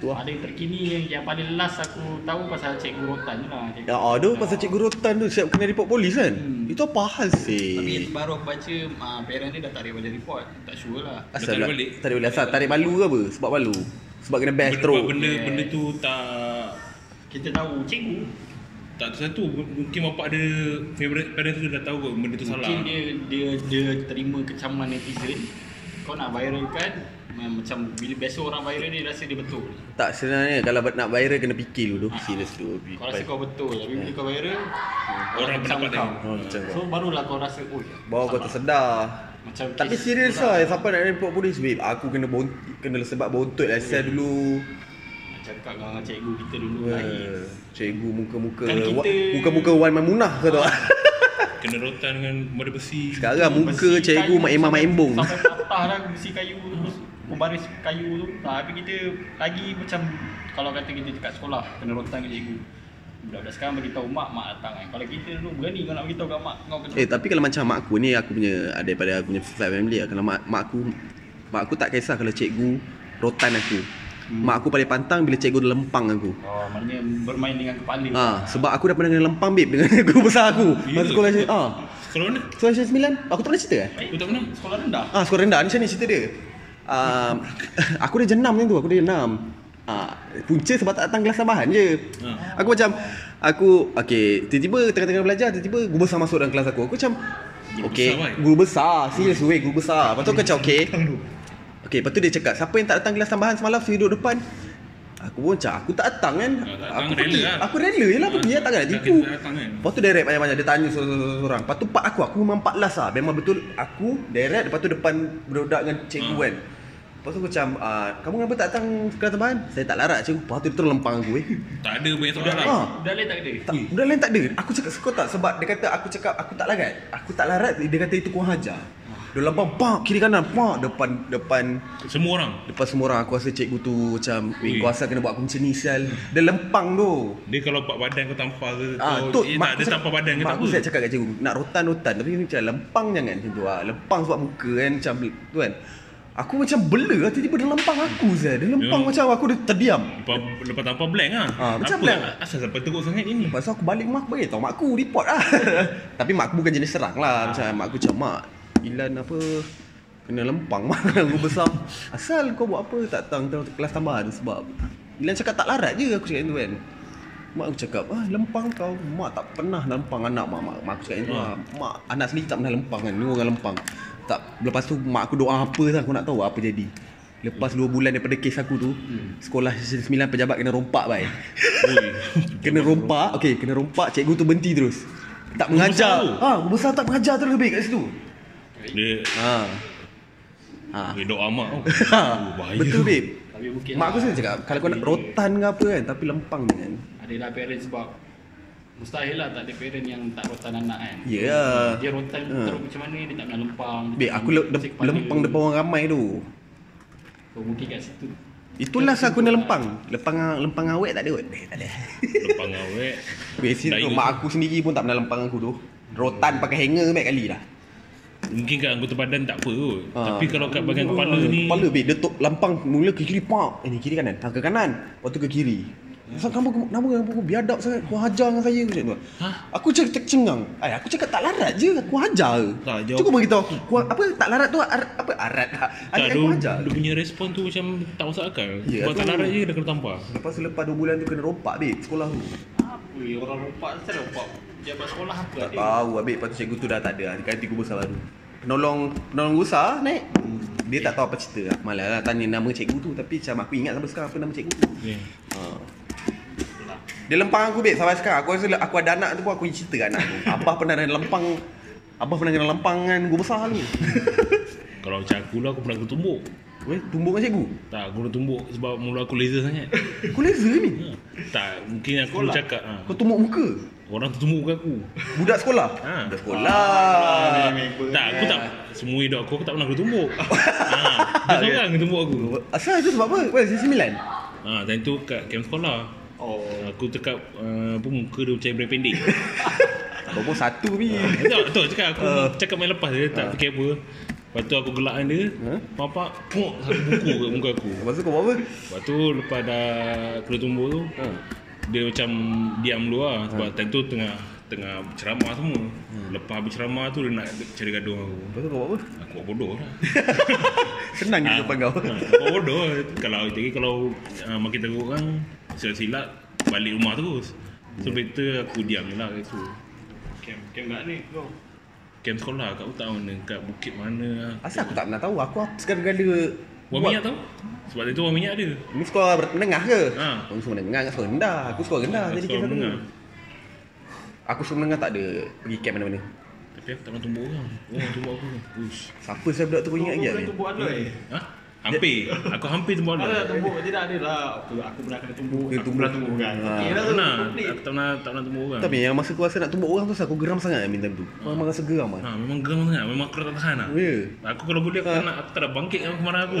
Tu lah. Ada yang terkini yang, yang paling last aku tahu pasal cikgu rotan je lah. Cikgu Ya ada pasal cikgu rotan tu siap kena report polis kan? Hmm. Itu apa hal Tapi sih? baru aku baca uh, parent dia dah tarik balik report. Tak sure lah. Asal tarik lah. balik? Tarik balik asal tarik malu ke apa? Sebab malu. Sebab kena bash Benda, teruk. benda, Yeah. benda tu tak Kita tahu cikgu Tak satu Mungkin bapak dia Favorite parents tu dah tahu Benda tu salah Mungkin dia dia dia terima kecaman netizen. Kau nak viralkan macam bila biasa orang viral dia rasa dia betul. Tak sebenarnya kalau nak viral kena fikir dulu. Serius tu. Kau rasa kau betul tapi bila kau viral Orang macam pendapat kau. Oh, macam kau. So barulah kau rasa oh ya. Bawa kau salah." tersedar. Macam Tapi serius lah Siapa nak report polis babe Aku kena bon kena sebab bontot lah Saya dulu Cakap dengan cikgu kita dulu Eh, baik. Cikgu muka-muka Kan kita- Muka-muka Wan Mamunah kau tahu tak? Kena rotan dengan Mada besi Sekarang muka Besi cikgu Mak Imam sampai- Embong Sampai patah lah besi kayu pembaris kayu tu. Tapi kita lagi macam kalau kata kita dekat sekolah kena rotan ke cikgu. Budak-budak sekarang beritahu mak, mak datang kan. Kalau kita dulu berani kau nak beritahu kat mak kau kena Eh tapi kalau macam mak aku ni Aku punya ah, Daripada aku punya flat family lah Kalau mak, mak aku Mak aku tak kisah kalau cikgu Rotan aku Hmm. Mak aku paling pantang Bila cikgu dia lempang aku Oh, maknanya bermain dengan kepala. Ah, sebab aku dah pernah kena lempang babe dengan guru besar aku. Masa Ya. sekolah ah. Sekolah mana? Sekolah Syed 9. Aku tak pernah cerita eh? Eh, Aku tak pernah Sekolah rendah. Ah, sekolah rendah ni macam ni cerita dia. Um, aku dah jenam macam tu, aku dah jenam. Ah, punca sebab tak datang kelas tambahan je. Ha. Aku macam aku okey, tiba-tiba tengah-tengah belajar tiba-tiba guru besar masuk dalam kelas aku. Aku macam okey, guru besar, serius weh guru besar. Lepas tu aku macam okey. Okey, lepas tu dia cakap, siapa yang tak datang kelas tambahan semalam suruh duduk depan. Aku pun macam aku tak datang kan. Ah, tak datang, aku rela pergi. lah. Aku rela je lah pergi tak nak Tak tipu. datang kan. Lepas tu direct banyak-banyak Dia tanya seorang-seorang Lepas tu part aku Aku memang part last lah Memang betul Aku direct Lepas tu depan Budak dengan cikgu Ha. kan Lepas tu macam ah, Kamu kenapa tak datang kelas tambahan Saya tak larat cikgu Lepas tu dia terus lempang aku eh Tak ada banyak saudara. Ah. Dah lain tak ada. tak, Budak lain tak ada Aku cakap kau tak Sebab dia kata Aku cakap Aku tak larat Aku tak larat Dia kata itu kurang hajar Dia lempang Pak Kiri kanan Pak Depan Depan Semua orang. Depan semua orang Aku rasa cikgu tu Macam Ui. Weh kau asal kena buat aku macam ni sial Dia lempang tu Dia kalau pak badan kau tampar ke Ah, kau tu eh, tak, dia tampar badan ke mak tak aku apa. cakap kat cikgu nak rotan-rotan tapi macam lempang jangan macam tu ah. Lempang sebab muka kan macam tu kan. Aku macam bela lah tiba-tiba dia lempang aku saya. Dia lempang Memang. macam aku dia terdiam. Lepas, lepas tampar blank lah. Ah, macam apa, blank. Asal sampai teruk sangat ini. Lepas tu aku balik mak aku bagi tahu mak aku report lah. tapi mak aku bukan jenis serang lah. Macam mak aku macam mak Ilan apa kena lempang mak aku besar. Asal kau buat apa tak datang kelas tambahan sebab Ilan cakap tak larat je aku cakap tu kan. Mak aku cakap, ah lempang kau. Mak tak pernah lempang anak mak. Mak, mak aku cakap lah. Mak anak sendiri tak pernah lempang kan. Ni orang lempang. Tak, lepas tu mak aku doa apa lah aku nak tahu apa jadi. Lepas 2 bulan daripada kes aku tu, sekolah 9 pejabat kena rompak bai. Kena rompak, okey, kena rompak, cikgu tu berhenti terus. Tak mengajar. tu? Ha, besar tak mengajar terus lebih kat situ. Dia Ha. Ha. dia doa mak tau. Ha. Oh. Betul babe. Tapi mungkin Mak aku lah. sendiri cakap kalau kau nak rotan ke apa kan tapi lempang jangan. Ada lah parent sebab Mustahil lah tak ada parent yang tak rotan anak kan Ya. Yeah. Dia rotan Ha. teruk macam mana Dia tak pernah lempang Babe, tak aku le- lempang depan orang ramai tu. Oh, mungkin kat situ Itulah saya guna lempang. Lempang lempang awet tak ada kot. Eh, tak ada. Lempang awet. Biasa Dah tu mak aku sendiri pun tak pernah lempang aku tu. Rotan pakai hanger banyak kali dah. Mungkin kat anggota badan tak apa kot. Ha. Tapi kalau kat bahagian kepala ni Kepala babe, dia tok lampang mula ke kiri pak. Eh ni kiri kanan. Ha, ke kanan. Lepas tu ke kiri. Asal kamu kenapa kamu biadab sangat? Kau hajar dengan saya macam tu. Hah? Aku cakap cek cengang. Ay, aku cakap tak larat je. Aku hajar. Tak, jawab. Cukup beritahu aku. Ku, apa tak larat tu ar, apa arat tak? tak, Adik dia, aku hajar. dia punya respon tu macam tak masuk akal. Ya, Buat tak tu. larat je dah kena tampar. Lepas tu lepas 2 bulan tu kena rompak babe sekolah tu. Apa ya, orang rompak Saya rompak Jabat sekolah apa Tak ada tahu habis lepas tu cikgu tu dah tak ada. Dia ganti guru besar baru. Penolong penolong besar naik. Dia tak tahu apa cerita. Aku malah lah tanya nama cikgu tu tapi macam aku ingat sampai sekarang apa nama cikgu tu. Yeah. Ha. Dia lempang aku babe sampai sekarang. Aku rasa aku ada anak tu pun aku cerita kat anak tu. Abah pernah ada lempang Abah pernah kena lempang dengan guru besar tu. Kalau macam aku lah aku pernah kena tumbuk. Weh, tumbuk dengan cikgu. Tak, aku kena tumbuk sebab mulut aku laser sangat. Kau laser ni. Ha. Tak, mungkin aku Sekolah? cakap ha. Kau tumbuk muka. Orang tu tumbuk aku. Budak sekolah. Ha. Budak sekolah. Tak, aku tak semua hidup aku aku tak pernah kena tumbuk. ha, dia seorang kena tumbuk aku. Asal itu sebab apa? Weh, sisi sembilan. Ha, dan tu kat camp sekolah. Oh Aku cakap uh, apa muka dia macam brand pendek. Kau pun satu ni. ha, betul, betul cakap aku Ah. cakap main lepas dia tak fikir apa. Lepas tu aku gelakkan dia. Ha? Papa puk satu buku kat muka aku. Lepas tu kau buat apa? Lepas tu lepas dah kena tumbuk tu, Ha. dia macam diam dulu lah sebab time tu tengah tengah ceramah semua. Lepas habis ceramah tu dia nak cari gaduh aku. Lepas tu kau buat apa? Aku buat bodoh lah. Senang je depan kau. Ha, aku buat bodoh. Kalau jadi kalau uh, makin teruk silap-silap balik rumah terus. So better aku diam je lah kat situ. Camp Camp kat ni kau Camp sekolah kat tak mana, kat bukit mana lah. Asal aku tak pernah tahu. Aku segala-gala Buat minyak tau? Sebab itu orang minyak ada. Ni sekolah menengah ke? Ha. Kau semua menengah sekolah rendah. Aku sekolah rendah jadi Sekolah kes aku. menengah. Aku sekolah menengah tak ada pergi camp mana-mana. Tapi aku tak pernah tumbuk orang. Orang tumbuk aku. Siapa saya budak tu kau ingat lagi tak? tumbuk aloi Ha? Hampir. Aku hampir tumbuk Ada orang. tumbuk tidak ada lah Aku, aku pernah kena tumbuk Aku tumbuk. pernah tumbuk kan Ha. Tak tu pernah. komplit. Aku tak pernah, tak pernah tumbuk orang. Tapi yang masa aku rasa nak tumbuk orang tu aku geram sangat minta tu. Kau memang rasa geram kan? Ha, memang geram sangat. Memang aku tak tahan lah. Ya. Aku kalau boleh aku tak nak, aku tak nak bangkit dengan kemarahan aku.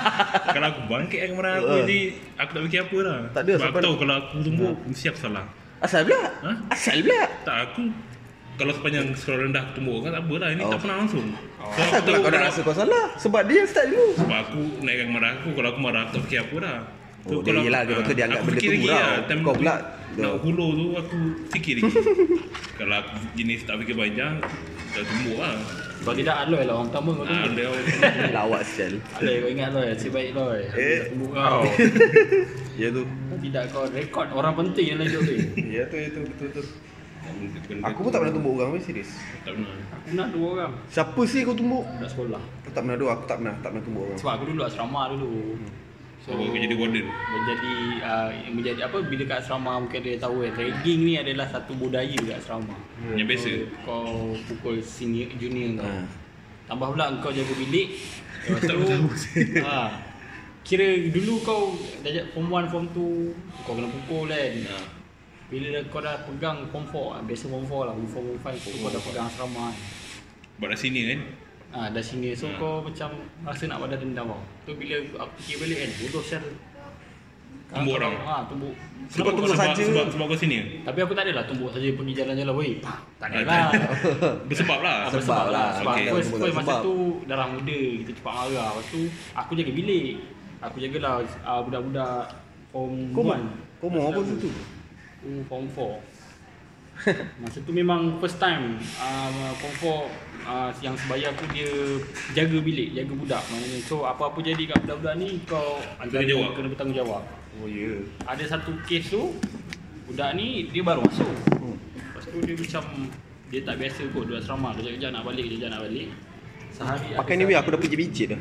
kalau aku bangkit dengan kemarahan aku, Ha. jadi aku tak fikir apa lah. Tak ada, Sebab aku tahu kalau aku tumbuk, mesti aku salah. Asal pula? Ha? Asal pula? Tak, aku kalau sepanjang sekolah rendah aku tumbuk orang tak apa lah. Ini Oh. tak pernah langsung. So, Asal aku kau nak kalau- rasa kau salah? Sebab dia start dulu. Sebab aku naikkan kemarahan aku, kalau aku marah aku tak fikir apa dah. So, Oh, dia yelah, dia ah, kata dia anggap aku benda fikir tu lagi gurau. lah. Time Kau tu pula, Nak dah. hulur tu aku fikir lagi. kalau aku jenis tak fikir panjang, dah tumbuk lah. Kalau tidak Aloy lah orang pertama kau Ah, dia Lawak sial. Aloy kau ingat Aloy, nasib baik Aloy. Aku Eh. tak tumbuk kau. Ya tu. Kalau tidak kau rekod orang penting yang lain tu. Ya tu, ya tu, betul betul. Benda Aku pun tak pernah tumbuk orang, weh serius. Tak pernah. Aku nak dua orang Siapa sih kau tumbuk? kat sekolah. Aku tak pernah dua, aku tak pernah, tak pernah tumbuk orang. Sebab aku dulu asrama dulu. So, kau jadi warden. menjadi uh, menjadi apa bila kat asrama mungkin dia tahu kan ragging ni adalah satu budaya kat asrama. Yang biasa. Kau pukul senior junior kau. Ha. Tambah pula kau jaga bilik. Lepas tu ha. Kira dulu kau dah jat form 1 form 2 kau kena pukul kan. Ha. Bila dah- kau dah pegang form 4 biasa form 4 lah form 4 form 5 tu kau dah pegang asrama. kan. Buat dah sini kan? Ah, dah sini so Ha. kau macam rasa nak balas dendam tau. Tu bila aku fikir balik kan, bodoh sial. Tumbuk orang? Ha, tumbuk. Sebab tumbuk saja. Sebab, sebab kau sini Tapi aku tak adalah tumbuk saja pergi jalan-jalan weh. Tak Ah, adalah. Bersebab lah. Ah, Sebab lah. Sebab Okey. first, first masa tu darah muda, kita cepat marah. Lepas tu aku jaga bilik. Aku jagalah uh, budak-budak form Kau mau? 1. Kau mau apa situ? Aku form 4. Masa tu memang first time uh, form 4 uh, yang sebaya aku dia jaga bilik, jaga budak. Maknanya so apa-apa jadi kat budak-budak ni kau antara jawab. kena bertanggungjawab. Oh ya. Ada satu kes tu budak ni dia baru masuk. Hmm. Lepas tu dia macam dia tak biasa kot duduk asrama, kejap-kejap nak balik, kejap nak balik. Sehari Pakai ni aku dah pergi bicit dah.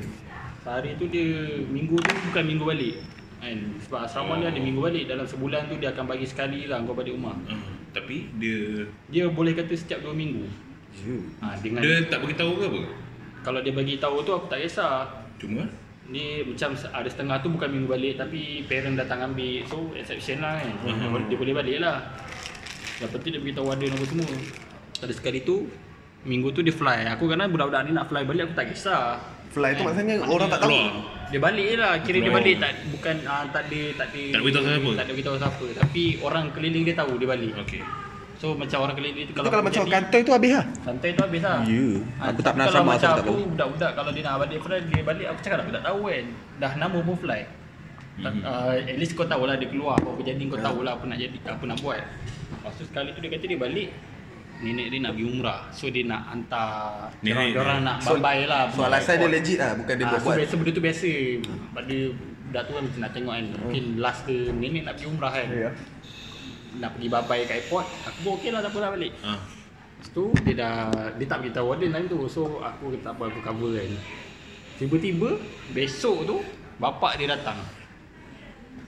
Sehari tu dia minggu tu bukan minggu balik. Kan? Sebab asrama dia ada minggu balik dalam sebulan tu dia akan bagi sekali lah kau balik rumah. Ah, tapi dia Dia boleh kata setiap 2 minggu. Ya. Ha, dengan dia tak bagi tahu ke apa? kalau dia bagi tahu tu aku tak kisah. Cuma Dia macam ada setengah tu bukan minggu balik tapi parent datang ambil. So exception lah kan. Mhm. Dia boleh balik lah. Yang penting dia beritahu ada nombor semua. Ada sekali tu minggu tu dia fly. Aku kerana budak-budak ni nak fly balik aku tak kisah. Fly tu maksudnya orang tak tahu. keluar. Dia balik je lah Kira dia balik tak Bukan uh, tak ada Tak ada Tak beritahu siapa? Tak ada beritahu siapa Tapi orang keliling dia tahu dia balik Okey. So macam orang keliling tu Itu kalau macam jadi- kantor tu habis lah. Santai tu habis lah Ya. Ah, Aku tak pernah Kalau sama, aku tak tahu. Budak-budak Kalau dia nak balik fly Dia balik aku cakap aku tak tahu kan Dah nama pun fly Mhm. uh, At least kau tahulah dia keluar Apa-apa jadi kau tahulah Apa nak jadi Apa nak buat Lepas tu sekali tu dia kata dia balik Nenek dia nak pergi umrah. So dia nak hantar Nenek Dia orang nak So- bambai lah. So alasan dia legit lah, bukan dia Ah, buat so biasa benda tu biasa. Pada budak tu kan macam nak tengok kan. Mungkin last ke nenek nak pergi umrah kan. Ya. Nak pergi babai kat airport Aku pun okey lah tak apa lah balik. Ah. Lepas tu dia dah Dia tak beritahu warden time tu. So aku tak apa aku cover kan. Tiba-tiba Besok tu Bapak dia datang.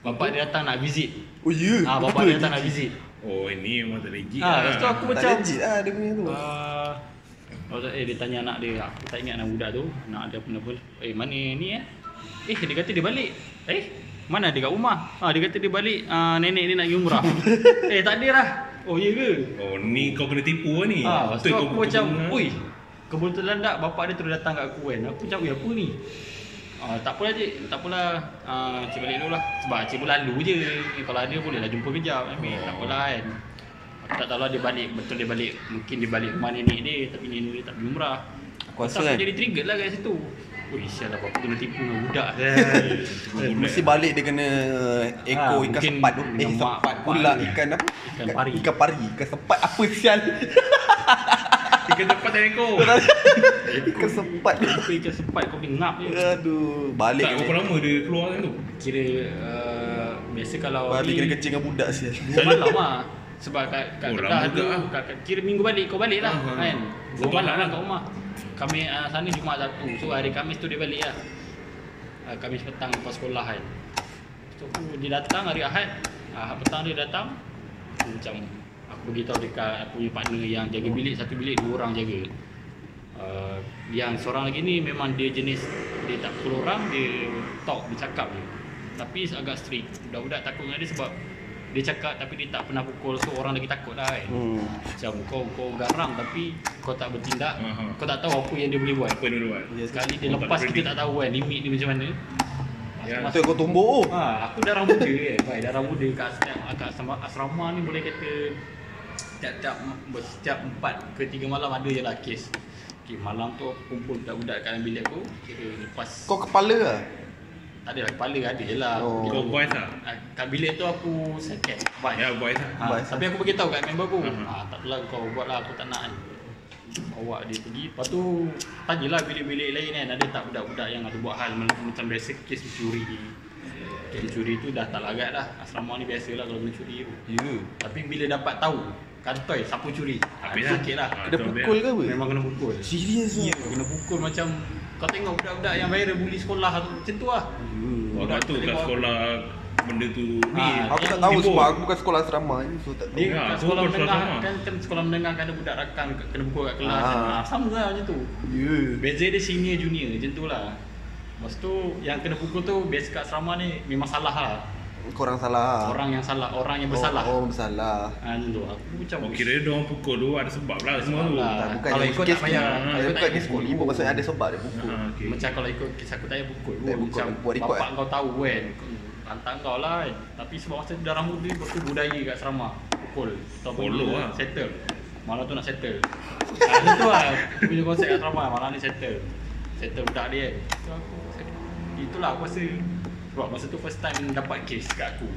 Bapak dia datang nak visit. Oh ya. Ah, Bapak dia datang nak visit Oh ini memang tak legit Ah, lepas tu aku Tak macam legit lah dia punya tu. Ah, uh, eh dia tanya anak dia, aku tak ingat nama budak tu. Anak dia pun apa? Eh mana ni eh? Eh dia kata dia balik. Eh mana dia kat rumah? Ah dia kata dia balik uh, nenek dia nak pergi umrah. eh tak ada lah. Oh ya ke? Oh ni kau kena tipu lah ni Ah, lepas tu aku kau- macam, kau- oi kebetulan tak bapak dia terus datang kat aku kan. Aku macam, oi apa ni? Ah, tak apalah cik, tak apalah. Ah, Cik balik dulu lah. Sebab cik pun lalu je. Kalau ada boleh lah jumpa kejap Ambil, tak apalah kan. Aku tak tahu lah dia balik, betul dia balik Mungkin dia balik rumah nenek dia Tapi nenek dia tak pergi umrah. Aku rasa kan jadi trigger lah kat situ. Ui sial lah apa kena tipu dengan budak. Kan Mesti balik dia kena ekor Ah, ikan sepat tu. Eh sepat pula ikan apa? Ikan pari. Ikan pari, ikan sepat apa sial? Ikan cepat dan ekor ikan sepat. Aku ikan sepat kau boleh ngap je. Aduh, balik Tak berapa lama dia keluar kan tu? Kira uh, Biasa kalau Balik kena kecil dengan budak sial. Dua malam lah Sebab kat, kat Oh, Kedah tu lah. kat, kat, Kira minggu balik kau balik lah Ah, ah. kan Dua Satu malam malam. lah kat rumah. Kami uh, sana Jumaat Sabtu So hari Khamis tu dia balik lah. Uh, Khamis petang lepas sekolah kan? So aku, dia datang hari Ahad. Ahad petang dia datang macam Aku beritahu dekat aku punya partner yang jaga bilik Satu bilik dua orang jaga uh, Yang seorang lagi ni memang dia jenis Dia tak pukul orang Dia talk, dia cakap je Tapi agak strict Budak-budak takut dengan dia sebab Dia cakap tapi dia tak pernah pukul So orang lagi takut lah kan Hmm. Macam kau kau garang tapi kau tak bertindak Aha. Kau tak tahu apa yang dia boleh buat Apa dia buat Sekali dia Oh, tak lepas ada kita tak tahu kan limit dia macam mana Ya. Masa- Tu kau tumbuk oh. Ha, aku darah muda kan. Baik, darah muda kat setiap kat asrama, asrama ni boleh kata setiap setiap 4 ke 3 malam ada je lah kes. Okay, malam tu aku kumpul budak-budak kat dalam bilik aku. Kira lepas Kau kepala lah. tak ada lah, kepala ada je lah. Oh. Kau voice lah Ah, Kat bilik tu aku second. Baik. Ya voice lah Ha, Baik. tapi aku beritahu kat member aku. Mhm. Ha, tak apalah kau buat lah aku tak nak kan. Bawa dia pergi Lepas tu Tanyalah bilik-bilik lain kan Ada tak budak-budak yang ada buat hal Macam macam biasa kes mencuri Kes mencuri tu dah tak lagat lah Asrama ni biasa lah kalau mencuri tu Ya. Tapi bila dapat tahu Kantoi siapa curi Habis Habis lah. sikit lah Ah, Kena pukul ke apa? Memang kena pukul Serius Ya lah. kena pukul macam Kau tengok budak-budak yang viral bully sekolah tu Macam tu lah Waktu tu kat sekolah benda tu ni. Ah, Aku tak Yang tahu sebab aku bukan sekolah asrama ni so tak tahu. Dia Ya, sekolah menengah kan, kan sekolah menengah kan ada budak rakan kena pukul kat kelas Ah. kan. Ah, sama lah macam tu. Ya. Beza dia senior junior macam tu lah. Lepas tu yang kena pukul tu biasa kat asrama ni memang salah lah. Korang salah. Orang yang salah, orang yang bersalah. Oh, oh bersalah. Ah, macam tu. Aku macam Oh, kira dia orang pukul tu ada sebab lah semua tu. Lah. Tak, bukan Kalau ikut kes tak payah. Kalau ikut tak sekolah pukul. ibu maksudnya ada sebab dia pukul. Ha, okey. Macam kalau ikut kisah aku tak payah pukul. Tak pukul, Macam buat record, bapak kau tahu kan. Hantar kau lah kan. Tapi sebab masa tu darah muda Lepas tu budaya kat asrama Pukul Atau Follow lah. Settle Malam tu nak settle ha, tu lah punya konsep kat asrama Malam ni settle Settle budak dia kan Itulah aku rasa Sebab masa tu first time dapat case kat aku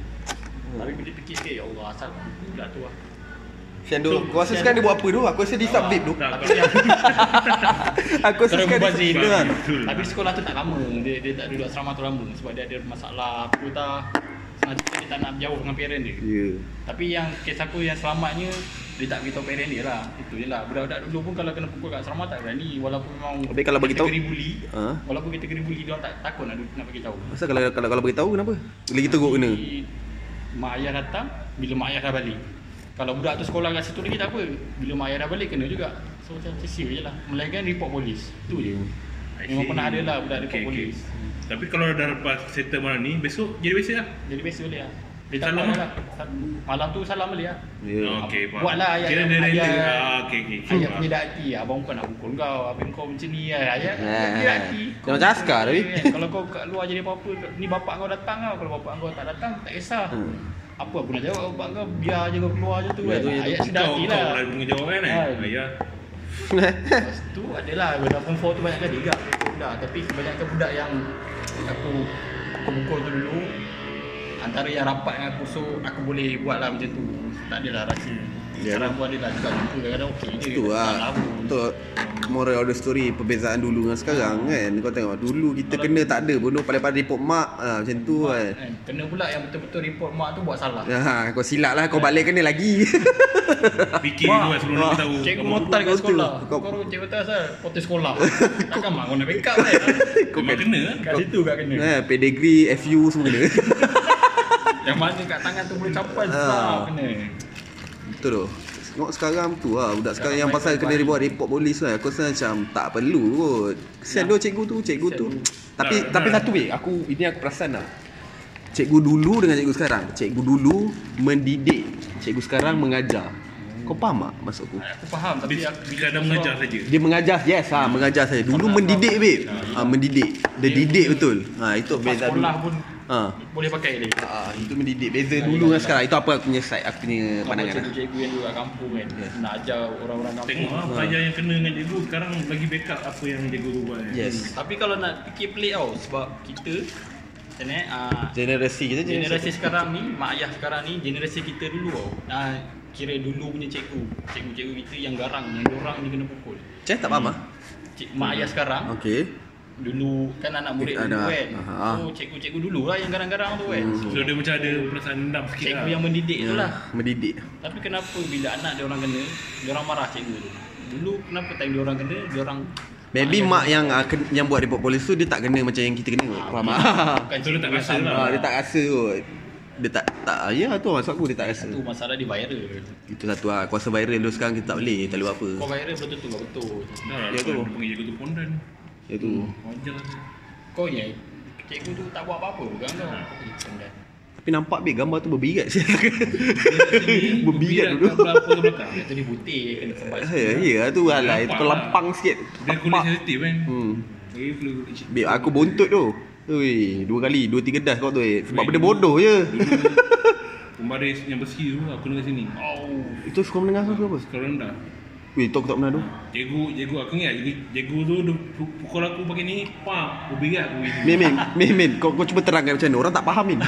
Tapi bila fikir eh, Ya Allah asal budak tu lah Sian tu, Tu, kau rasa sekarang tu. dia buat apa tu? Aku rasa dia subdip tu. Tak, Tapi yang Aku rasa sekarang dia dia kan. Betul. Tapi sekolah tu tak lama Dia, dia tak duduk asrama tu lama Sebab dia ada masalah Apa tak Sengaja dia tak nak jauh dengan parent dia. Ya. Tapi yang kes aku yang selamatnya Dia tak beritahu parent dia lah. Itu je lah. Budak-budak dulu pun kalau kena pukul kat asrama tak berani. Walaupun memang Tapi kalau bagi tahu- bully Ha? Walaupun kategori bully dia tak takut nak, nak bagi tahu. Masa kalau kalau kalau beritahu kenapa? Bila kita teruk kena. Mak ayah datang Bila mak ayah dah balik. Kalau budak tu sekolah kat situ lagi tak apa. Bila mak ayah dah balik kena juga. So macam sia je lah. Melainkan report polis. Tu je Memang pernah ada lah budak report Okay, okay. polis Tapi kalau dah lepas settle malam ni, besok jadi biasa lah. Jadi biasa boleh lah Dia tak Salam lah. lah Malam tu salam boleh lah Ya. Okey, faham. Buatlah ayat Kira yang- dia rela. ayat- Ah, okey, okey. Ayat punya hati Abang bukan nak pukul kau Abang kau macam ni kan Ayat Eh, punya hati dia macam askar tapi. kan? Kalau kau kat luar jadi apa-apa Ni bapak kau datang tau Kalau bapak kau tak datang Tak kisah Hmm. Apa aku nak jawab bapak kau Biar je kau keluar je tu kan tu. Ayat Kau, hati kau lah lah pengajaran kan? Kan. Tu adalah form 4 tu banyak kan Tiga budak. Tapi kebanyakan budak yang Aku Pukul-pukul tu dulu Antara yang rapat dengan aku So aku boleh buat lah macam tu. Tak adalah rasa Ya. Sekarang pun adalah juga jumpa kadang-kadang okey je. Tu Tak lah. Untuk moral of the story Perbezaan dulu dengan sekarang kan? Kau tengok dulu kita kena tak ada pun Pada-pada report mak ha, Macam tu kan? Kan, Kena pula yang betul-betul report mak tu buat salah. Ha, kau silap lah kau balik kena lagi. Fikir dulu kan sebelum nak tahu. Cikgu Kau- motal kat betul. sekolah. Kau- Kau cikgu motal asal Potes sekolah. Takkan mak kau nak backup kan? Memang kena kan? Kat situ kat kena. Ha, Pedigree, FU semua kena Yang mana kat tangan tu boleh capai Ah. Kena Betul tu Tengok sekarang tu lah Budak sekarang yang pasal kena buat report polis lah Aku rasa macam tak perlu kot Kesian tu cikgu tu Cikgu tu Tapi Nah, tapi nah. satu weh Aku ini aku perasan lah Cikgu dulu dengan cikgu sekarang Cikgu dulu mendidik Cikgu sekarang mengajar Kau faham tak maksudku? Aku faham tapi Dia aku, kadang mengajar saja. Dia mengajar yes ha, mengajar saya. Dulu mendidik babe. Ha, mendidik. Dia didik betul. Ha itu beza dulu. sekolah pun Ha. boleh pakai dia Ah, itu mendidik. Beza dulu dengan sekarang. Itu apa aku punya side, aku punya pandangan. lah. Cikgu-cikgu yang duduk kat kampung kan Nak ajar orang-orang kampung Tengok lah pelajar yang kena dengan cikgu sekarang lagi backup apa yang cikgu tu buat. Yes. Tapi kalau nak fikir pelik tau Sebab kita Macam ni ah, Generasi kita Generasi sekarang ni Mak ayah sekarang ni Generasi kita dulu tau ah, Kira dulu punya cikgu Cikgu-cikgu kita yang garang Yang orang ni kena pukul Cik tak faham ah? Cik, Mak ayah sekarang Okey. Dulu kan anak murid Ada, dulu kan aha. So cikgu-cikgu dulu lah yang garang-garang tu kan Hmm. So dia macam ada perasaan dendam sikit Cikgu lah. yang mendidik tu lah Mendidik. Tapi kenapa bila anak dia orang kena Dia orang marah cikgu tu Dulu kenapa time dia orang kena Dia orang Maybe mak yang ah, ken- yang buat report polis tu dia tak kena macam yang kita kena kot. Faham tak? Bukan So, dia tak rasa yang lah. Ah, dia tak rasa kot. Dia tak tak ya tu maksud aku dia tak rasa. Tu masalah dia viral Itu satu lah. Kuasa viral dulu sekarang kita tak boleh, tak boleh buat apa. Kau viral tentu kau betul Dah lah, Ya tu. cikgu tu pondan. Ya tu. Wajar. Kau yang Cikgu tu tak buat apa-apa bukan kau Eh, Pendan. Tapi nampak be gambar tu berbirat kat sini, Berbirat dulu. kat belakang ke belakang. Dia tu dia putih Kena sempat Ya, ya tu lah lah. Itu kau lah. lampang sikit. Dia kulit sensitif kan. Hmm. Babe, aku buntut tu. Ui, dua kali, dua tiga das kau tu eh. Sebab benda bodoh je. Pembaris yang bersih tu aku dengan sini. Oh Itu sekolah menengah tu apa? Sekolah rendah. Weh, aku tak pernah tu. Cikgu, cikgu aku ingat cikgu, cikgu tu dia pu- pukul aku pakai ni, pak, aku gitu. Min, Min, Min, Min, kau, kau cuba terangkan macam mana. Orang tak faham, Min.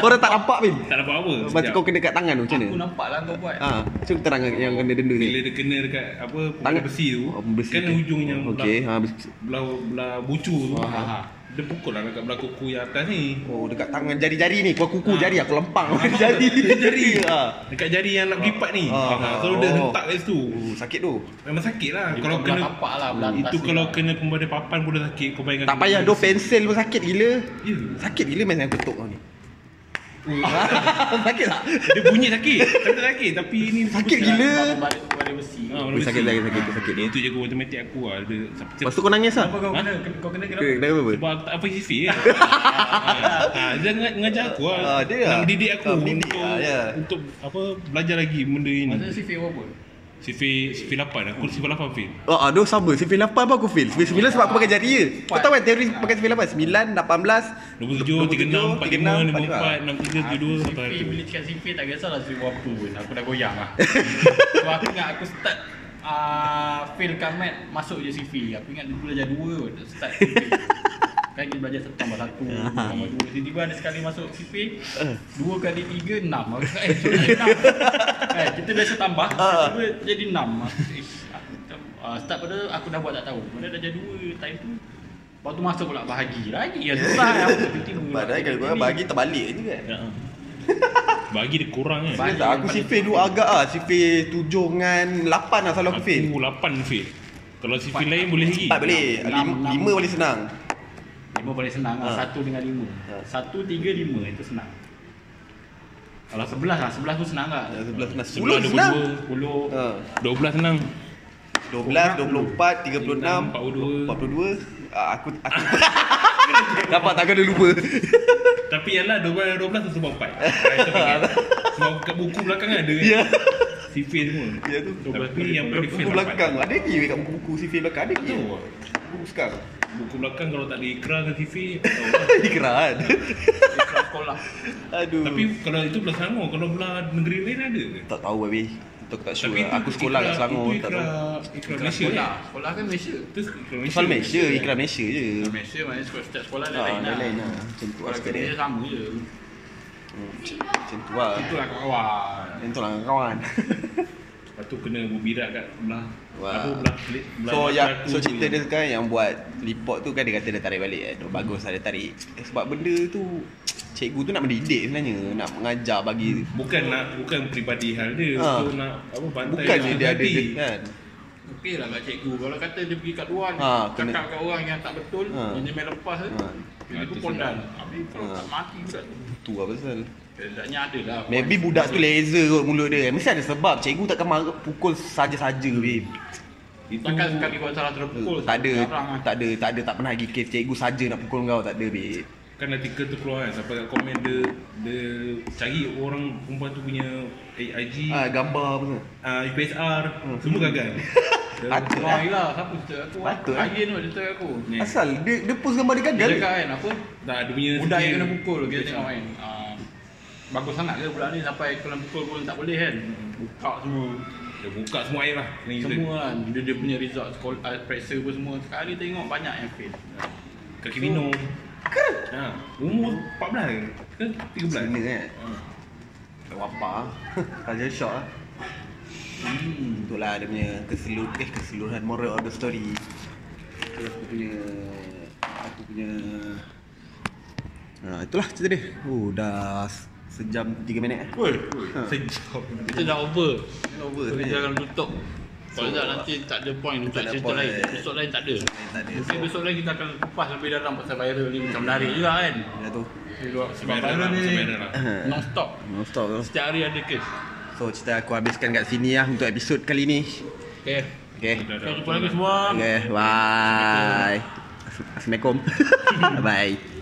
Orang tak nampak, Min. Tak dapat apa. Macam sekejap. kau kena kat tangan tu, macam Aku mana? nampak lah kau buat. Ha, cuba terangkan yang kena denda ni. Bila dia kena dekat apa Tangan. besi tu, Oh, besi kan tu. hujung yang Okey, ha, belah, besi. belah, belah bucu tu. Ha, ha, ha. Dia pukul lah dekat belah kuku yang atas ni. Oh, dekat tangan jari-jari ni. Kau kuku Ha. jari aku lempang. jari. Jari. Ha. Dekat jari yang nak lipat ni. Ah, Ha, so dia oh. hentak kat situ. Oh, sakit tu. Memang sakit lah. Dia Kalau kena tapak lah, itu kalau lah. kena kepada papan pun dah sakit. Kau bayangkan. Tak payah do pensel pun sakit gila. Ya. Sakit gila main yang ketuk kau ni. Sakit tak? Dia bunyi sakit. Tak sakit. Tapi ni Sakit gila. Balik balik besi. Ha, Ui, sakit, sakit, sakit, sakit. Itu je matematik aku lah. Dia, Lepas tu kau nangis lah. Kenapa kau Ha? kena? Kau kena kenapa? Ke, kenapa apa? Sebab aku tak apa kan. ha, ha, dia ng- mengajar aku lah. Ah, dia lah. mendidik aku Ah, mendidik, untuk ah, ya. untuk apa belajar lagi benda ini. Masa CV apa? CV 8 aku CV 8 fail. Oh, aduh sama. CV 8 pun aku fail. CV 9 sebab aku pakai jari je. Kau tahu kan teori pakai CV 8? 9, 18, 27, 36, 45, 54, 63, 72 sampai CV, hari bila cakap CV tak kisahlah CV apa pun. Aku dah goyang lah. so aku ingat aku start uh, fail kamet masuk je CV. Aku ingat dulu belajar dua kot. Start. Kan kita belajar satu tambah satu, tambah dua. Tiba-tiba ada sekali masuk CV, dua kali tiga, enam. Aku cakap, eh, sorry, enam. eh, kita biasa tambah, tiba jadi enam. Aku, eh, aku, uh, start pada aku dah buat tak tahu. Mana dah jadi dua time tu. Lepas tu masuk pula bahagi. Lagi yang susah. Aku tiba-tiba. Padahal kalau kau bagi terbalik je kan. Ya. Bagi dia kurang kan. Serius tak? Aku CV dulu agak ah. CV 7 dengan 8 lah selalu aku fail. Aku 8 fail. Kalau CV lain boleh lagi. Tak boleh. 5 boleh senang. Lima paling senang lah. Ha. Satu dengan lima. Ha. Satu, tiga, lima. Itu senang. Kalau sebelas lah. Sebelas tu senang tak? Ya, 11 senang. 11, 10 senang. 22, Sepuluh. Ha. 12 senang. 12, 24, 36, 42. 42. Ah, aku aku Dapat tak kena lupa. Tapi yang lah 12 12 tu sebab 4. Itu ingat. Sebab kat buku belakang ada kan. Ya. CV semua. Ya tu. Tapi yang paling fail buku belakang. Ada lagi kat buku-buku CV belakang ada lagi. Buku sekarang. Buku belakang kalau tak ada CV tak tahu lah. Ikran. Ikhlas sekolah. Aduh. Tapi kalau itu belah Selangor, kalau belah negeri lain ada ke? tak tahu babi. Itu aku tak sure. Tapi lah. Aku sekolah kat ikrar- Selangor Itu tak tahu. ikrar, ikrar Ikhlas Malaysia sekolah. kan? Sekolah kan Malaysia. Itu ikrar Malaysia. Soal Malaysia, iklan Malaysia je. Malaysia maknanya sekolah setiap sekolah Ah, lain lain lah. lain lah. Macam tu lah dia. sama je. Macam tu lah. Itulah kawan. Yang tu lah kawan. Lepas tu kena berbirak kat belah Wah. apa belah klik belah So yang so tu cerita dia sekarang yang buat report tu kan dia kata dia tarik balik kan. Oh, bagus lah dia tarik. Eh, sebab benda tu cikgu tu nak mendidik sebenarnya, nak mengajar bagi bukan nak bukan peribadi hal dia Ha. untuk nak apa bantai bukan je dia ada dia, kan. Okey lah kat cikgu. Kalau kata dia pergi kat luar Ha, kena- cakap kat orang yang tak betul, Ha. yang dia main lepas tu, Ha. dia Itu pun pondan. Habis kalau Ha. tak mati budak tu. Tu lah pasal. Sedaknya ada lah. Maybe budak tu laser kot mulut dia. Mesti ada sebab. Cikgu takkan marah pukul saja-saja babe. itu Takkan sekali buat salah terpukul. Tak ada, lah. tak ada, tak ada, tak pernah lagi kes cikgu saja nak pukul kau, tak ada babe. kan artikel tu keluar kan sampai kat komen dia dia cari orang perempuan tu punya IG Ah, gambar apa tu. uh, UPSR semua gagal Dia- Patut lah. yelah, siapa cerita aku? Patut lah. Ayin tu cerita aku. Asal dia dia post gambar dia Dia gagal. cakap kan apa? tak dia punya Budak yang skill. kena pukul kita tengok kan. Ah, bagus sangat ke budak ni sampai kena pukul pun tak boleh kan. Buka semua. dia buka semua air lah. Semua kan. Dia, dia punya result sekolah, uh, pressure pun semua. Sekali tengok banyak yang fail. kaki minum ha, umur 14 ke 13 Cina kan. ha. Wapa. Culture shock lah. Hmm. Itulah dia punya keseluruhan eh keseluruhan moral of the story. Itu aku punya aku punya Nah, itulah cerita dia. Oh, dah sejam 3 minit eh. Woi, Ha. sejam kita dah over. Over Kita sebenarnya. jangan tutup. Kalau tak nanti tak ada point untuk cerita point. lain. Episod lain tak ada. Tak ada. Mungkin So, besok lain kita akan kupas lebih dalam pasal viral ni macam menarik juga kan. ya tu. Sebab viral lah ni lah non stop. No stop. Setiap hari ada kes. So, cerita aku habiskan kat sini lah untuk episod kali ni. Okay. Okay. Okay, jumpa lagi semua. Okay, bye. Assalamualaikum. bye.